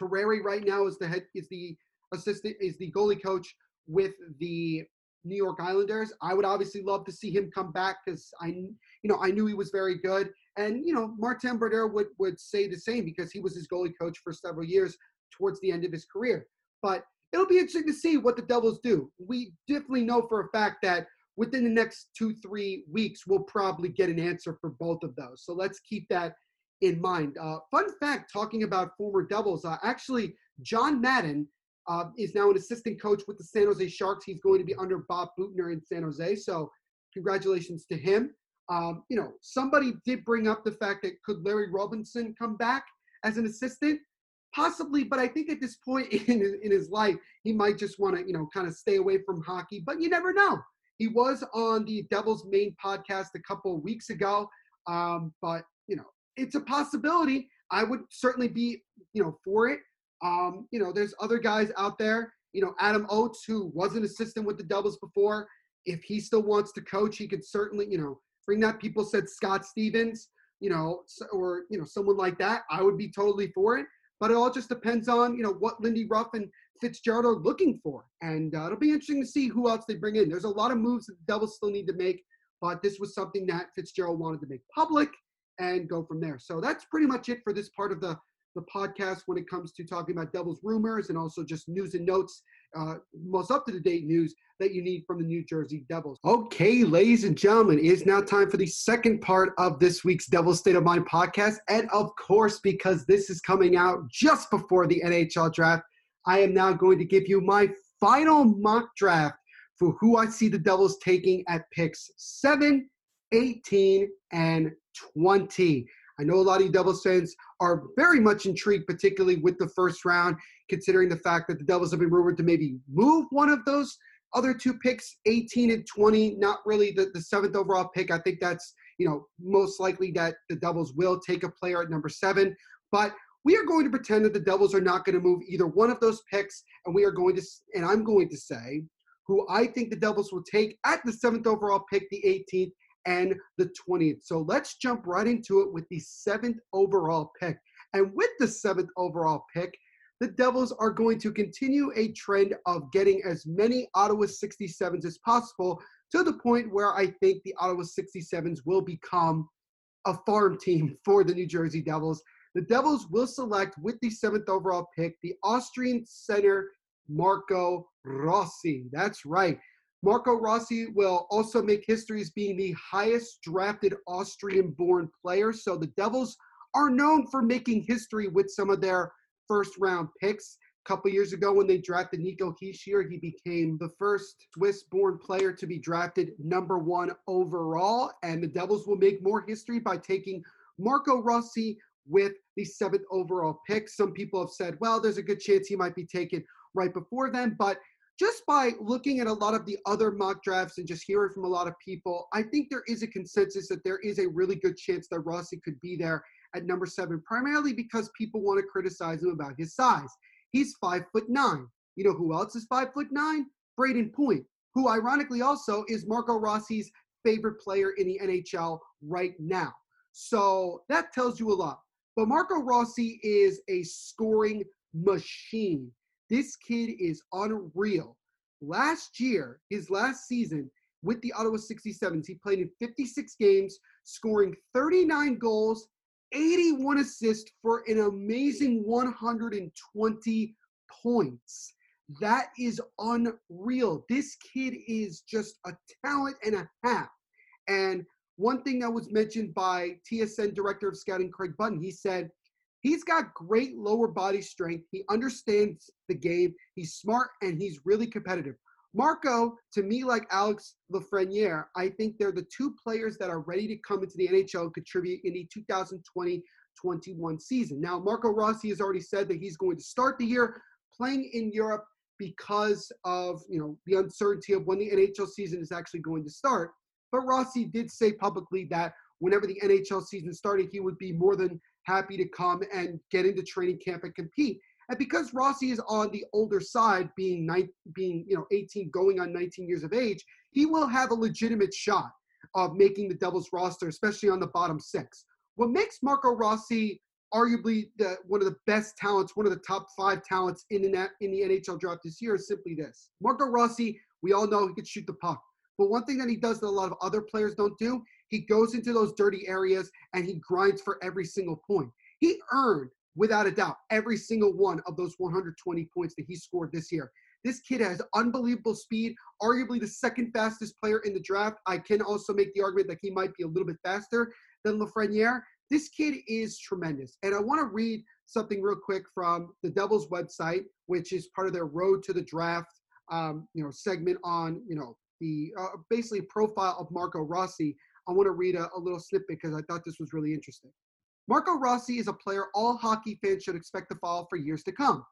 Terreri right now is the head is the assistant is the goalie coach with the New York Islanders. I would obviously love to see him come back because I, you know, I knew he was very good, and you know, Martin Brodeur would would say the same because he was his goalie coach for several years towards the end of his career. But it'll be interesting to see what the Devils do. We definitely know for a fact that within the next two three weeks we'll probably get an answer for both of those. So let's keep that in mind. Uh, fun fact: talking about former Devils, uh, actually John Madden uh, is now an assistant coach with the San Jose Sharks. He's going to be under Bob Boughner in San Jose. So, congratulations to him. Um, you know, somebody did bring up the fact that could Larry Robinson come back as an assistant? Possibly, but I think at this point (laughs) in in his life, he might just want to, you know, kind of stay away from hockey. But you never know. He was on the Devil's Main podcast a couple weeks ago. Um, but you know, it's a possibility. I would certainly be, you know, for it. Um, you know, there's other guys out there. You know, Adam Oates, who was an assistant with the Devils before. If he still wants to coach, he could certainly, you know, bring that. People said Scott Stevens, you know, or you know, someone like that. I would be totally for it. But it all just depends on, you know, what Lindy Ruff and Fitzgerald are looking for, and uh, it'll be interesting to see who else they bring in. There's a lot of moves that the Devils still need to make, but this was something that Fitzgerald wanted to make public and go from there. So that's pretty much it for this part of the the podcast when it comes to talking about Devils rumors and also just news and notes, uh, most up to date news that you need from the New Jersey Devils. Okay, ladies and gentlemen, it is now time for the second part of this week's Devils State of Mind podcast. And of course, because this is coming out just before the NHL draft, I am now going to give you my final mock draft for who I see the Devils taking at picks 7, 18, and 20. I know a lot of you Devils fans are very much intrigued, particularly with the first round, considering the fact that the Devils have been rumored to maybe move one of those other two picks, 18 and 20. Not really the, the seventh overall pick. I think that's, you know, most likely that the Devils will take a player at number seven. But we are going to pretend that the Devils are not going to move either one of those picks. And we are going to, and I'm going to say who I think the Devils will take at the seventh overall pick, the 18th, and the 20th. So let's jump right into it with the seventh overall pick. And with the seventh overall pick, the Devils are going to continue a trend of getting as many Ottawa 67s as possible to the point where I think the Ottawa 67s will become a farm team (laughs) for the New Jersey Devils. The Devils will select with the seventh overall pick the Austrian center Marco Rossi. That's right. Marco Rossi will also make history as being the highest drafted Austrian born player. So the Devils are known for making history with some of their first round picks. A couple years ago, when they drafted Nico Hischier, he became the first Swiss born player to be drafted number one overall. And the Devils will make more history by taking Marco Rossi with the seventh overall pick. Some people have said, well, there's a good chance he might be taken right before then. But just by looking at a lot of the other mock drafts and just hearing from a lot of people, I think there is a consensus that there is a really good chance that Rossi could be there at number seven, primarily because people want to criticize him about his size. He's five foot nine. You know who else is five foot nine? Brayden Point, who ironically also is Marco Rossi's favorite player in the NHL right now. So that tells you a lot. But Marco Rossi is a scoring machine. This kid is unreal. Last year, his last season with the Ottawa 67s, he played in 56 games, scoring 39 goals, 81 assists for an amazing 120 points. That is unreal. This kid is just a talent and a half. And one thing that was mentioned by TSN director of scouting Craig Button, he said He's got great lower body strength. He understands the game. He's smart and he's really competitive. Marco, to me, like Alex Lafreniere, I think they're the two players that are ready to come into the NHL and contribute in the 2020-21 season. Now, Marco Rossi has already said that he's going to start the year playing in Europe because of you know the uncertainty of when the NHL season is actually going to start. But Rossi did say publicly that whenever the NHL season started, he would be more than happy to come and get into training camp and compete. And because Rossi is on the older side, being nine, being you know 18, going on 19 years of age, he will have a legitimate shot of making the Devils roster, especially on the bottom six. What makes Marco Rossi arguably the one of the best talents, one of the top five talents in the in the NHL draft this year is simply this. Marco Rossi, we all know he can shoot the puck. But one thing that he does that a lot of other players don't do, he goes into those dirty areas and he grinds for every single point. He earned, without a doubt, every single one of those 120 points that he scored this year. This kid has unbelievable speed, arguably the second fastest player in the draft. I can also make the argument that he might be a little bit faster than Lafreniere. This kid is tremendous. And I want to read something real quick from the Devils website, which is part of their Road to the Draft, um, you know, segment on, you know, the uh, basically profile of Marco Rossi. I want to read a, a little snippet because I thought this was really interesting. Marco Rossi is a player all hockey fans should expect to follow for years to come.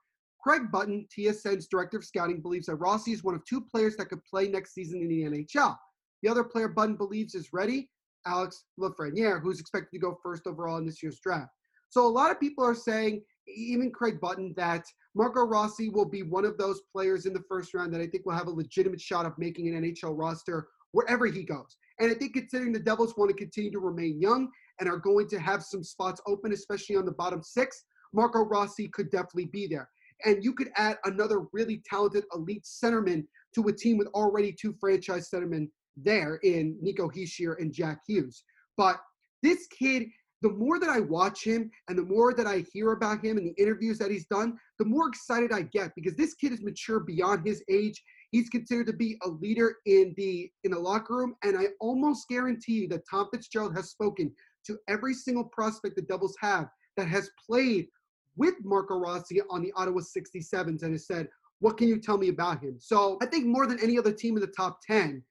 Craig Button, TSN's director of scouting, believes that Rossi is one of two players that could play next season in the NHL. The other player Button believes is ready, Alex Lafreniere, who's expected to go first overall in this year's draft. So a lot of people are saying, even Craig Button, that Marco Rossi will be one of those players in the first round that I think will have a legitimate shot of making an NHL roster wherever he goes. And I think considering the Devils want to continue to remain young and are going to have some spots open, especially on the bottom six, Marco Rossi could definitely be there. And you could add another really talented elite centerman to a team with already two franchise centermen there in Nico Hischier and Jack Hughes. But this kid, the more that I watch him and the more that I hear about him and the interviews that he's done, the more excited I get because this kid is mature beyond his age. He's considered to be a leader in the in the locker room, and I almost guarantee you that Tom Fitzgerald has spoken to every single prospect the Devils have that has played with Marco Rossi on the Ottawa 67s and has said, What can you tell me about him? So I think more than any other team in the top 10,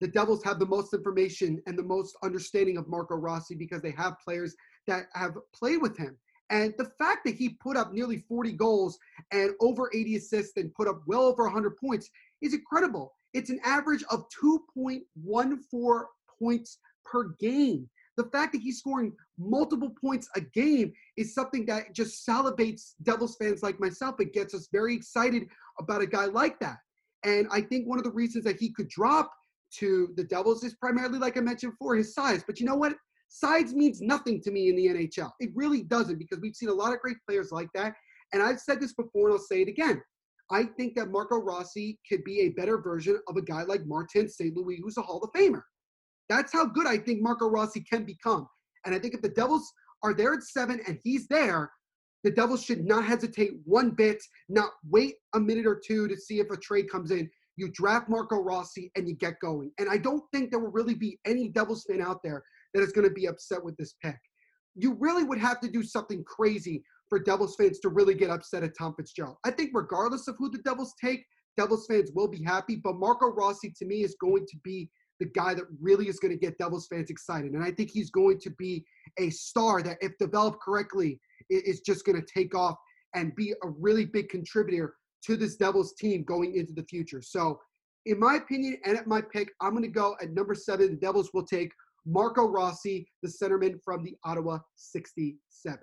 the Devils have the most information and the most understanding of Marco Rossi because they have players that have played with him. And the fact that he put up nearly 40 goals and over 80 assists and put up well over 100 points is incredible. It's an average of 2.14 points per game. The fact that he's scoring multiple points a game is something that just salivates Devils fans like myself. It gets us very excited about a guy like that. And I think one of the reasons that he could drop to the Devils is primarily, like I mentioned before, his size. But you know what? Size means nothing to me in the NHL. It really doesn't because we've seen a lot of great players like that. And I've said this before and I'll say it again. I think that Marco Rossi could be a better version of a guy like Martin St. Louis, who's a Hall of Famer. That's how good I think Marco Rossi can become. And I think if the Devils are there at seven and he's there, the Devils should not hesitate one bit, not wait a minute or two to see if a trade comes in. You draft Marco Rossi and you get going. And I don't think there will really be any Devils fan out there that is going to be upset with this pick. You really would have to do something crazy for Devils fans to really get upset at Tom Fitzgerald. I think regardless of who the Devils take, Devils fans will be happy. But Marco Rossi to me is going to be the guy that really is going to get Devils fans excited. And I think he's going to be a star that, if developed correctly, is just going to take off and be a really big contributor to this Devils team going into the future. So, in my opinion, and at my pick, I'm going to go at number seven. The Devils will take Marco Rossi, the centerman from the Ottawa 67.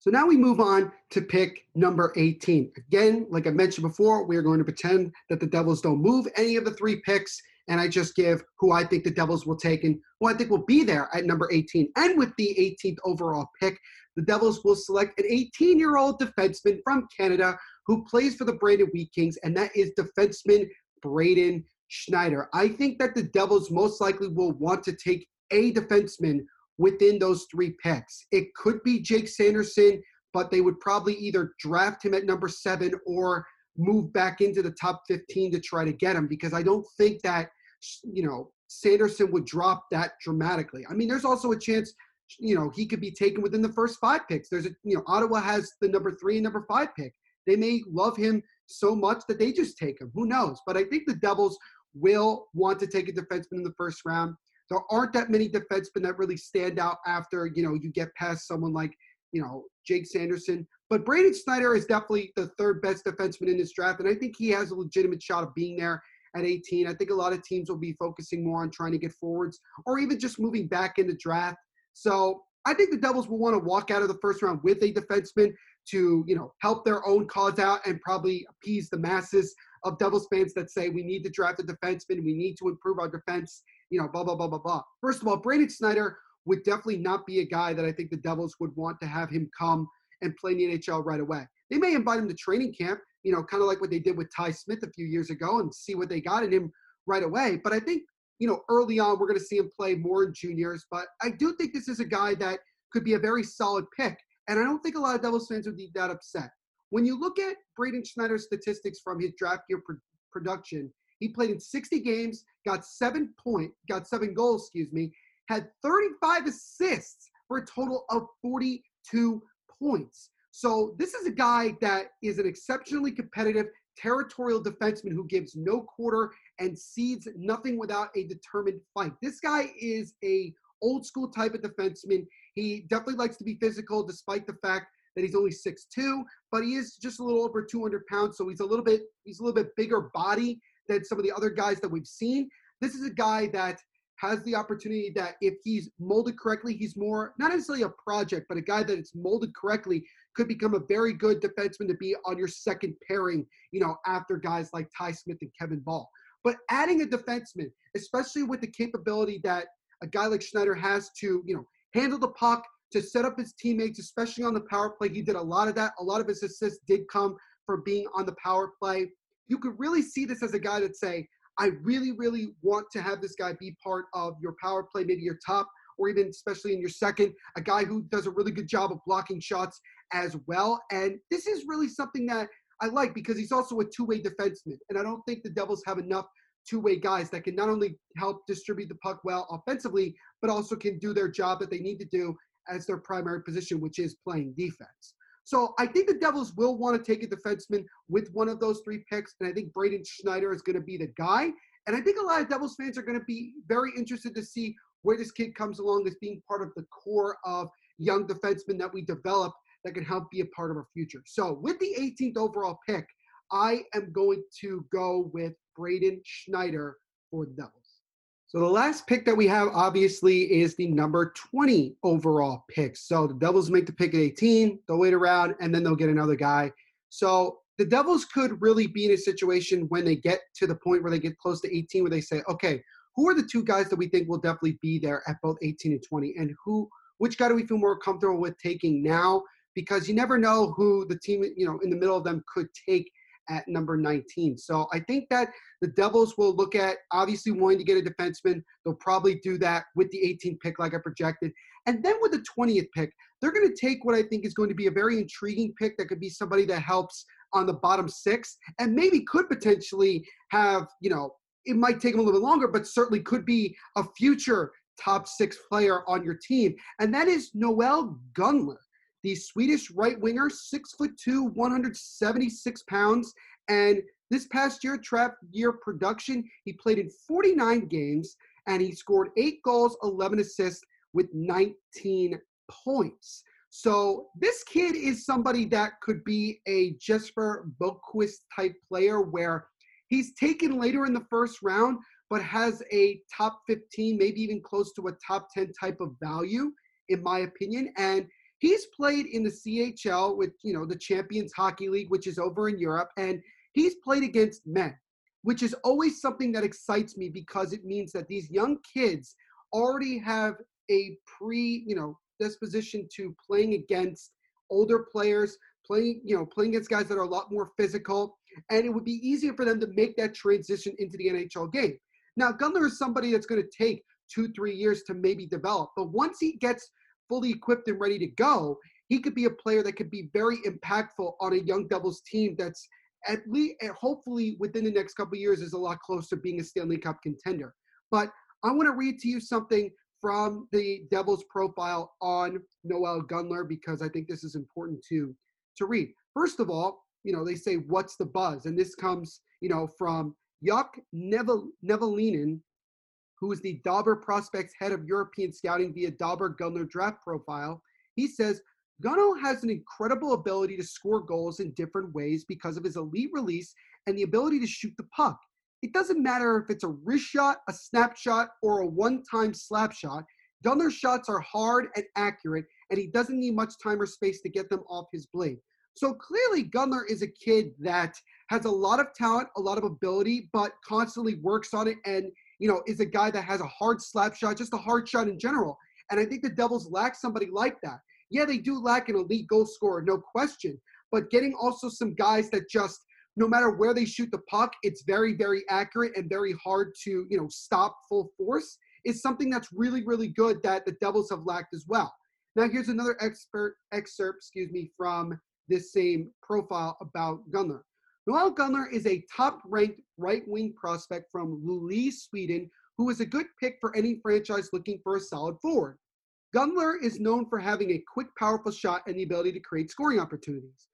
So now we move on to pick number 18. Again, like I mentioned before, we are going to pretend that the Devils don't move any of the three picks and I just give who I think the Devils will take and who I think will be there at number 18. And with the 18th overall pick, the Devils will select an 18 year old defenseman from Canada who plays for the Brandon Wheat Kings, and that is defenseman Braden Schneider. I think that the Devils most likely will want to take a defenseman within those three picks. It could be Jake Sanderson, but they would probably either draft him at number seven or move back into the top 15 to try to get him because I don't think that, you know, Sanderson would drop that dramatically. I mean, there's also a chance, you know, he could be taken within the first five picks. There's a, you know, Ottawa has the number three and number five pick. They may love him so much that they just take him. Who knows? But I think the Devils will want to take a defenseman in the first round. There aren't that many defensemen that really stand out after, you know, you get past someone like, you know, Jake Sanderson. But Braden Schneider is definitely the third best defenseman in this draft, and I think he has a legitimate shot of being there at 18. I think a lot of teams will be focusing more on trying to get forwards or even just moving back in the draft. So I think the Devils will want to walk out of the first round with a defenseman to, you know, help their own cause out and probably appease the masses of Devils fans that say we need to draft a defenseman, we need to improve our defense, you know, blah, blah, blah, blah, blah. First of all, Braden Schneider would definitely not be a guy that I think the Devils would want to have him come and play in the NHL right away. They may invite him to training camp, you know, kind of like what they did with Ty Smith a few years ago and see what they got in him right away. But I think, you know, early on, we're going to see him play more in juniors. But I do think this is a guy that could be a very solid pick. And I don't think a lot of Devils fans would be that upset. When you look at Braden Schneider's statistics from his draft year pr- production, he played in 60 games, got seven point, got seven goals, excuse me, had 35 assists for a total of 42 points. So this is a guy that is an exceptionally competitive territorial defenseman who gives no quarter and cedes nothing without a determined fight. This guy is a old school type of defenseman. He definitely likes to be physical despite the fact that he's only 6'2, but he is just a little over 200 pounds, so he's a little bit he's a little bit bigger body than some of the other guys that we've seen. This is a guy that has the opportunity that if he's molded correctly, he's more not necessarily a project, but a guy that it's molded correctly could become a very good defenseman to be on your second pairing, you know, after guys like Ty Smith and Kevin Bahl. But adding a defenseman, especially with the capability that a guy like Schneider has to, you know, handle the puck, to set up his teammates, especially on the power play. He did a lot of that. A lot of his assists did come from being on the power play. You could really see this as a guy that say, I really, really want to have this guy be part of your power play, maybe your top, or even especially in your second, a guy who does a really good job of blocking shots as well. And this is really something that I like because he's also a two-way defenseman. And I don't think the Devils have enough two-way guys that can not only help distribute the puck well offensively, but also can do their job that they need to do as their primary position, which is playing defense. So I think the Devils will want to take a defenseman with one of those three picks, and I think Braden Schneider is going to be the guy. And I think a lot of Devils fans are going to be very interested to see where this kid comes along as being part of the core of young defensemen that we develop that can help be a part of our future. So with the 18th overall pick, I am going to go with Braden Schneider for the Devils. So the last pick that we have obviously is the number 20 overall pick. So the Devils make the pick at 18, they'll wait around, and then they'll get another guy. So the Devils could really be in a situation when they get to the point where they get close to 18 where they say, okay, who are the two guys that we think will definitely be there at both 18 and 20? And who which guy do we feel more comfortable with taking now? Because you never know who the team, you know, in the middle of them could take at number 19. So I think that the Devils will look at obviously wanting to get a defenseman. They'll probably do that with the 18th pick, like I projected. And then with the 20th pick, they're going to take what I think is going to be a very intriguing pick that could be somebody that helps on the bottom six and maybe could potentially have, you know, it might take them a little bit longer, but certainly could be a future top six player on your team. And that is Noel Gunler the Swedish right winger, six foot two, 176 pounds. And this past year, draft year production, he played in 49 games and he scored eight goals, 11 assists with 19 points. So this kid is somebody that could be a Jesper Boqvist type player where he's taken later in the first round, but has a top 15, maybe even close to a top 10 type of value, in my opinion. And He's played in the CHL with, you know, the Champions Hockey League, which is over in Europe, and he's played against men, which is always something that excites me because it means that these young kids already have a pre, you know, disposition to playing against older players, playing, you know, playing against guys that are a lot more physical, and it would be easier for them to make that transition into the NHL game. Now, Gunler is somebody that's going to take two, three years to maybe develop, but once he gets fully equipped and ready to go, he could be a player that could be very impactful on a young Devils team that's at least hopefully within the next couple years is a lot closer to being a Stanley Cup contender. But I want to read to you something from the Devils profile on Noel Gunler because I think this is important to to read. First of all, you know, they say what's the buzz? And this comes, you know, from Jokke Nevalainen, who is the Dobber Prospects head of European scouting via Dobber Gunner draft profile, he says Gunno has an incredible ability to score goals in different ways because of his elite release and the ability to shoot the puck. It doesn't matter if it's a wrist shot, a snapshot, or a one time slap shot. Gunner's shots are hard and accurate, and he doesn't need much time or space to get them off his blade. So clearly, Gunner is a kid that has a lot of talent, a lot of ability, but constantly works on it and you know, is a guy that has a hard slap shot, just a hard shot in general. And I think the Devils lack somebody like that. Yeah, they do lack an elite goal scorer, no question. But getting also some guys that just, no matter where they shoot the puck, it's very, very accurate and very hard to, you know, stop full force is something that's really, really good that the Devils have lacked as well. Now, here's another expert excerpt, excuse me, from this same profile about Gunnar. Noel Gunnar is a top-ranked right-wing prospect from Luleå, Sweden, who is a good pick for any franchise looking for a solid forward. Gunnar is known for having a quick, powerful shot and the ability to create scoring opportunities.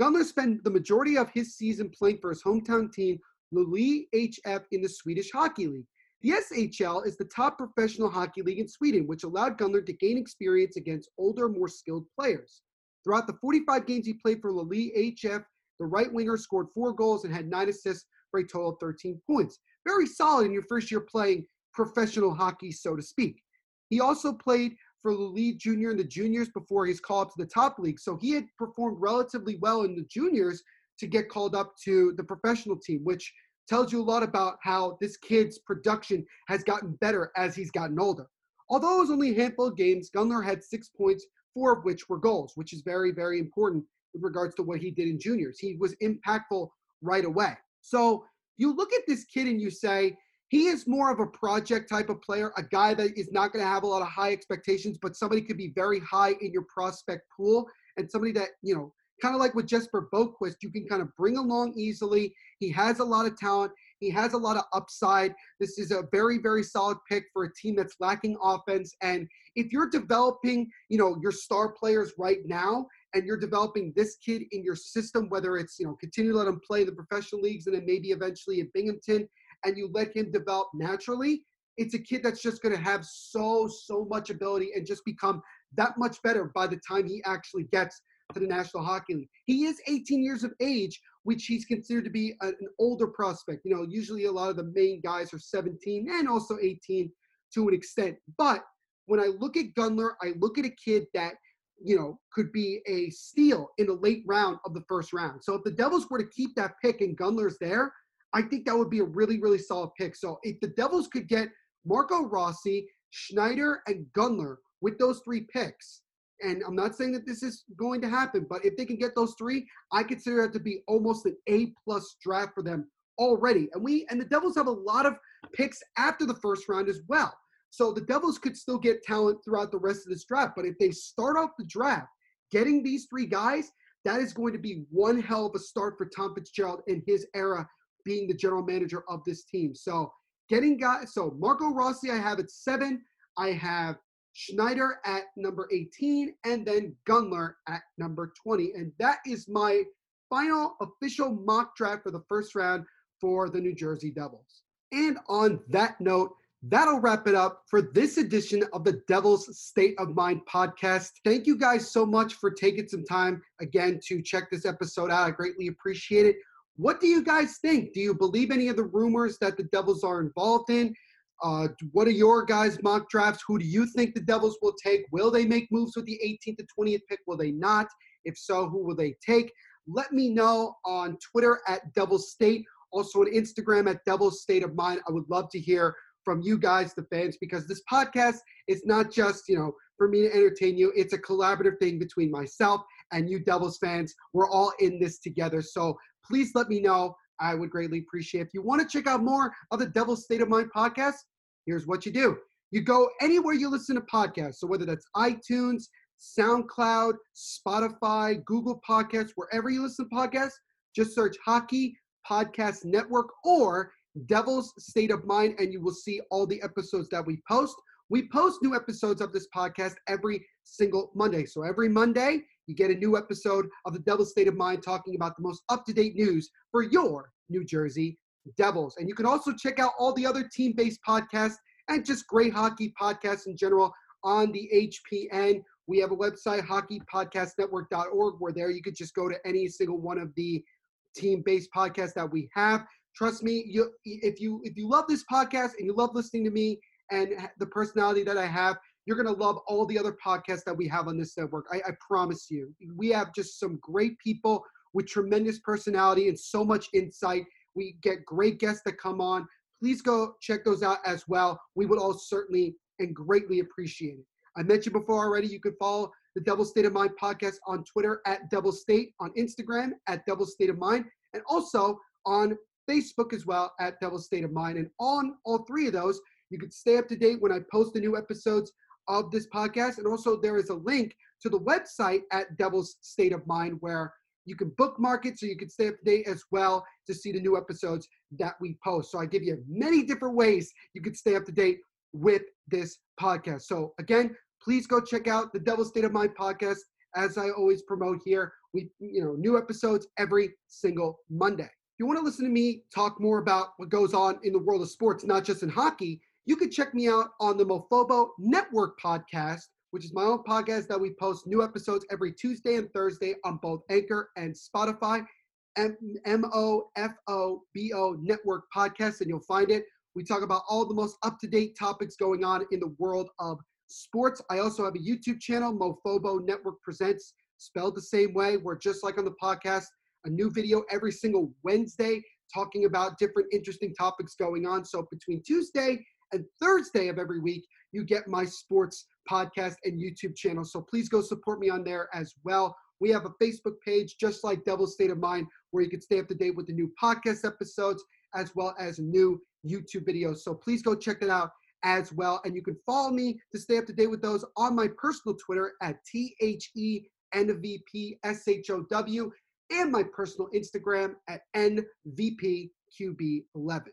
Gunnar spent the majority of his season playing for his hometown team, Luleå HF, in the Swedish Hockey League. The SHL is the top professional hockey league in Sweden, which allowed Gunnar to gain experience against older, more skilled players. Throughout the 45 games he played for Luleå HF, the right winger scored four goals and had nine assists for a total of 13 points. Very solid in your first year playing professional hockey, so to speak. He also played for Luleå Junior in the juniors before his call up to the top league. So he had performed relatively well in the juniors to get called up to the professional team, which tells you a lot about how this kid's production has gotten better as he's gotten older. Although it was only a handful of games, Gunnar had six points, four of which were goals, which is very, very important with regards to what he did in juniors. He was impactful right away. So you look at this kid and you say, he is more of a project type of player, a guy that is not going to have a lot of high expectations, but somebody could be very high in your prospect pool and somebody that, you know, kind of like with Jesper Boqvist, you can kind of bring along easily. He has a lot of talent. He has a lot of upside. This is a very, very solid pick for a team that's lacking offense. And if you're developing, you know, your star players right now, and you're developing this kid in your system, whether it's, you know, continue to let him play the professional leagues and then maybe eventually at Binghamton, and you let him develop naturally, it's a kid that's just going to have so, so much ability and just become that much better by the time he actually gets to the National Hockey League. He is 18 years of age, which he's considered to be an older prospect. You know, usually a lot of the main guys are 17 and also 18 to an extent. But when I look at Gunnar, I look at a kid that, you know, could be a steal in the late round of the first round. So if the Devils were to keep that pick and Gunnar's there, I think that would be a really, really solid pick. So if the Devils could get Marco Rossi, Schneider, and Gunnar with those three picks, and I'm not saying that this is going to happen, but if they can get those three, I consider that to be almost an A plus draft for them already. And we and the Devils have a lot of picks after the first round as well. So the Devils could still get talent throughout the rest of this draft. But if they start off the draft getting these three guys, that is going to be one hell of a start for Tom Fitzgerald in his era being the general manager of this team. So getting guys, so Marco Rossi, I have at seven. I have Schneider at number 18, and then Gunnar at number 20. And that is my final official mock draft for the first round for the New Jersey Devils. And on that note, that'll wrap it up for this edition of the Devil's State of Mind podcast. Thank you guys so much for taking some time again to check this episode out. I greatly appreciate it. What do you guys think? Do you believe any of the rumors that the Devils are involved in? Uh, what are your guys' mock drafts? Who do you think the Devils will take? Will they make moves with the 18th to 20th pick? Will they not? If so, who will they take? Let me know on Twitter at Devils State, also on Instagram at Devils State of Mind. I would love to hear from you guys, the fans, because this podcast is not just, you know, for me to entertain you. It's a collaborative thing between myself and you Devils fans. We're all in this together. So please let me know. I would greatly appreciate. If you want to check out more of the Devil's State of Mind podcast, here's what you do. You go anywhere you listen to podcasts. So whether that's iTunes, SoundCloud, Spotify, Google Podcasts, wherever you listen to podcasts, just search Hockey Podcast Network or Devil's State of Mind, and you will see all the episodes that we post. We post new episodes of this podcast every single Monday. So every Monday, you get a new episode of the Devil's State of Mind talking about the most up to date news for your New Jersey Devils. And you can also check out all the other team based podcasts and just great hockey podcasts in general on the HPN. We have a website, hockeypodcastnetwork.org, where there you could just go to any single one of the team based podcasts that we have. Trust me, you if you if you love this podcast and you love listening to me and the personality that I have, you're gonna love all the other podcasts that we have on this network. I, I promise you. We have just some great people with tremendous personality and so much insight we get great guests that come on. Please go check those out as well. We would all certainly and greatly appreciate it. I mentioned before already, you can follow the Devils State of Mind podcast on Twitter at Devils State, on Instagram at Devils State of Mind, and also on Facebook as well at Devil State of Mind. And on all three of those, you can stay up to date when I post the new episodes of this podcast. And also, there is a link to the website at Devil's State of Mind where you can bookmark it so you can stay up to date as well to see the new episodes that we post. So I give you many different ways you can stay up to date with this podcast. So again, please go check out the Devil State of Mind podcast. As I always promote here, we you know new episodes every single Monday. You want to listen to me talk more about what goes on in the world of sports, not just in hockey, you can check me out on the Mofobo Network podcast, which is my own podcast that we post new episodes every Tuesday and Thursday on both Anchor and Spotify. M O F O B O Network podcast, and you'll find it. We talk about all the most up to date topics going on in the world of sports. I also have a YouTube channel, Mofobo Network Presents, spelled the same way. We're just like on the podcast, a new video every single Wednesday talking about different interesting topics going on. So between Tuesday and Thursday of every week, you get my sports podcast and YouTube channel. So please go support me on there as well. We have a Facebook page, just like Devil State of Mind, where you can stay up to date with the new podcast episodes as well as new YouTube videos. So please go check that out as well. And you can follow me to stay up to date with those on my personal Twitter at T H E N V P S H O W and my personal Instagram at NVPQB11.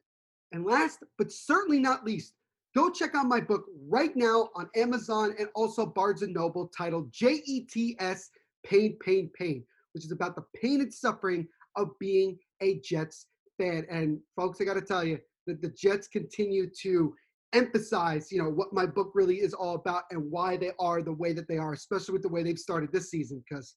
And last but certainly not least, go check out my book right now on Amazon and also Barnes and Noble titled JETS Pain, Pain, Pain, which is about the pain and suffering of being a Jets fan. And folks, I got to tell you that the Jets continue to emphasize, you know, what my book really is all about and why they are the way that they are, especially with the way they've started this season. Because,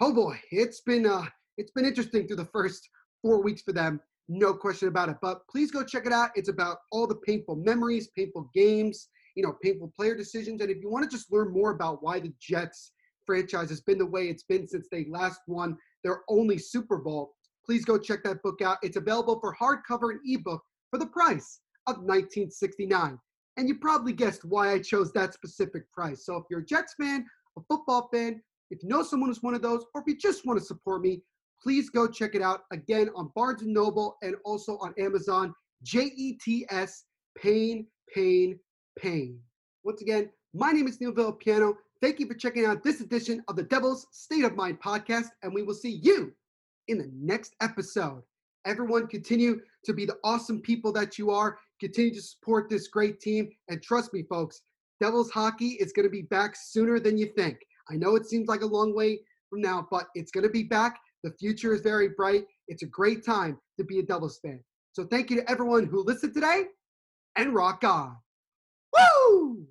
oh boy, it's been uh, it's been interesting through the first four weeks for them, no question about it. But please go check it out. It's about all the painful memories, painful games, you know, painful player decisions. And if you want to just learn more about why the Jets franchise has been the way it's been since they last won their only Super Bowl, please go check that book out. It's available for hardcover and ebook for the price of 1969. And you probably guessed why I chose that specific price. So if you're a Jets fan, a football fan, if you know someone who's one of those, or if you just want to support me, please go check it out again on Barnes and Noble and also on Amazon. J E T S Pain, Pain, Pain. Once again, my name is Neil Villapiano. Thank you for checking out this edition of the Devil's State of Mind podcast, and we will see you in the next episode. Everyone, continue to be the awesome people that you are. Continue to support this great team. And trust me, folks, Devils hockey is going to be back sooner than you think. I know it seems like a long way from now, but it's going to be back. The future is very bright. It's a great time to be a Devils fan. So thank you to everyone who listened today and rock on. Woo!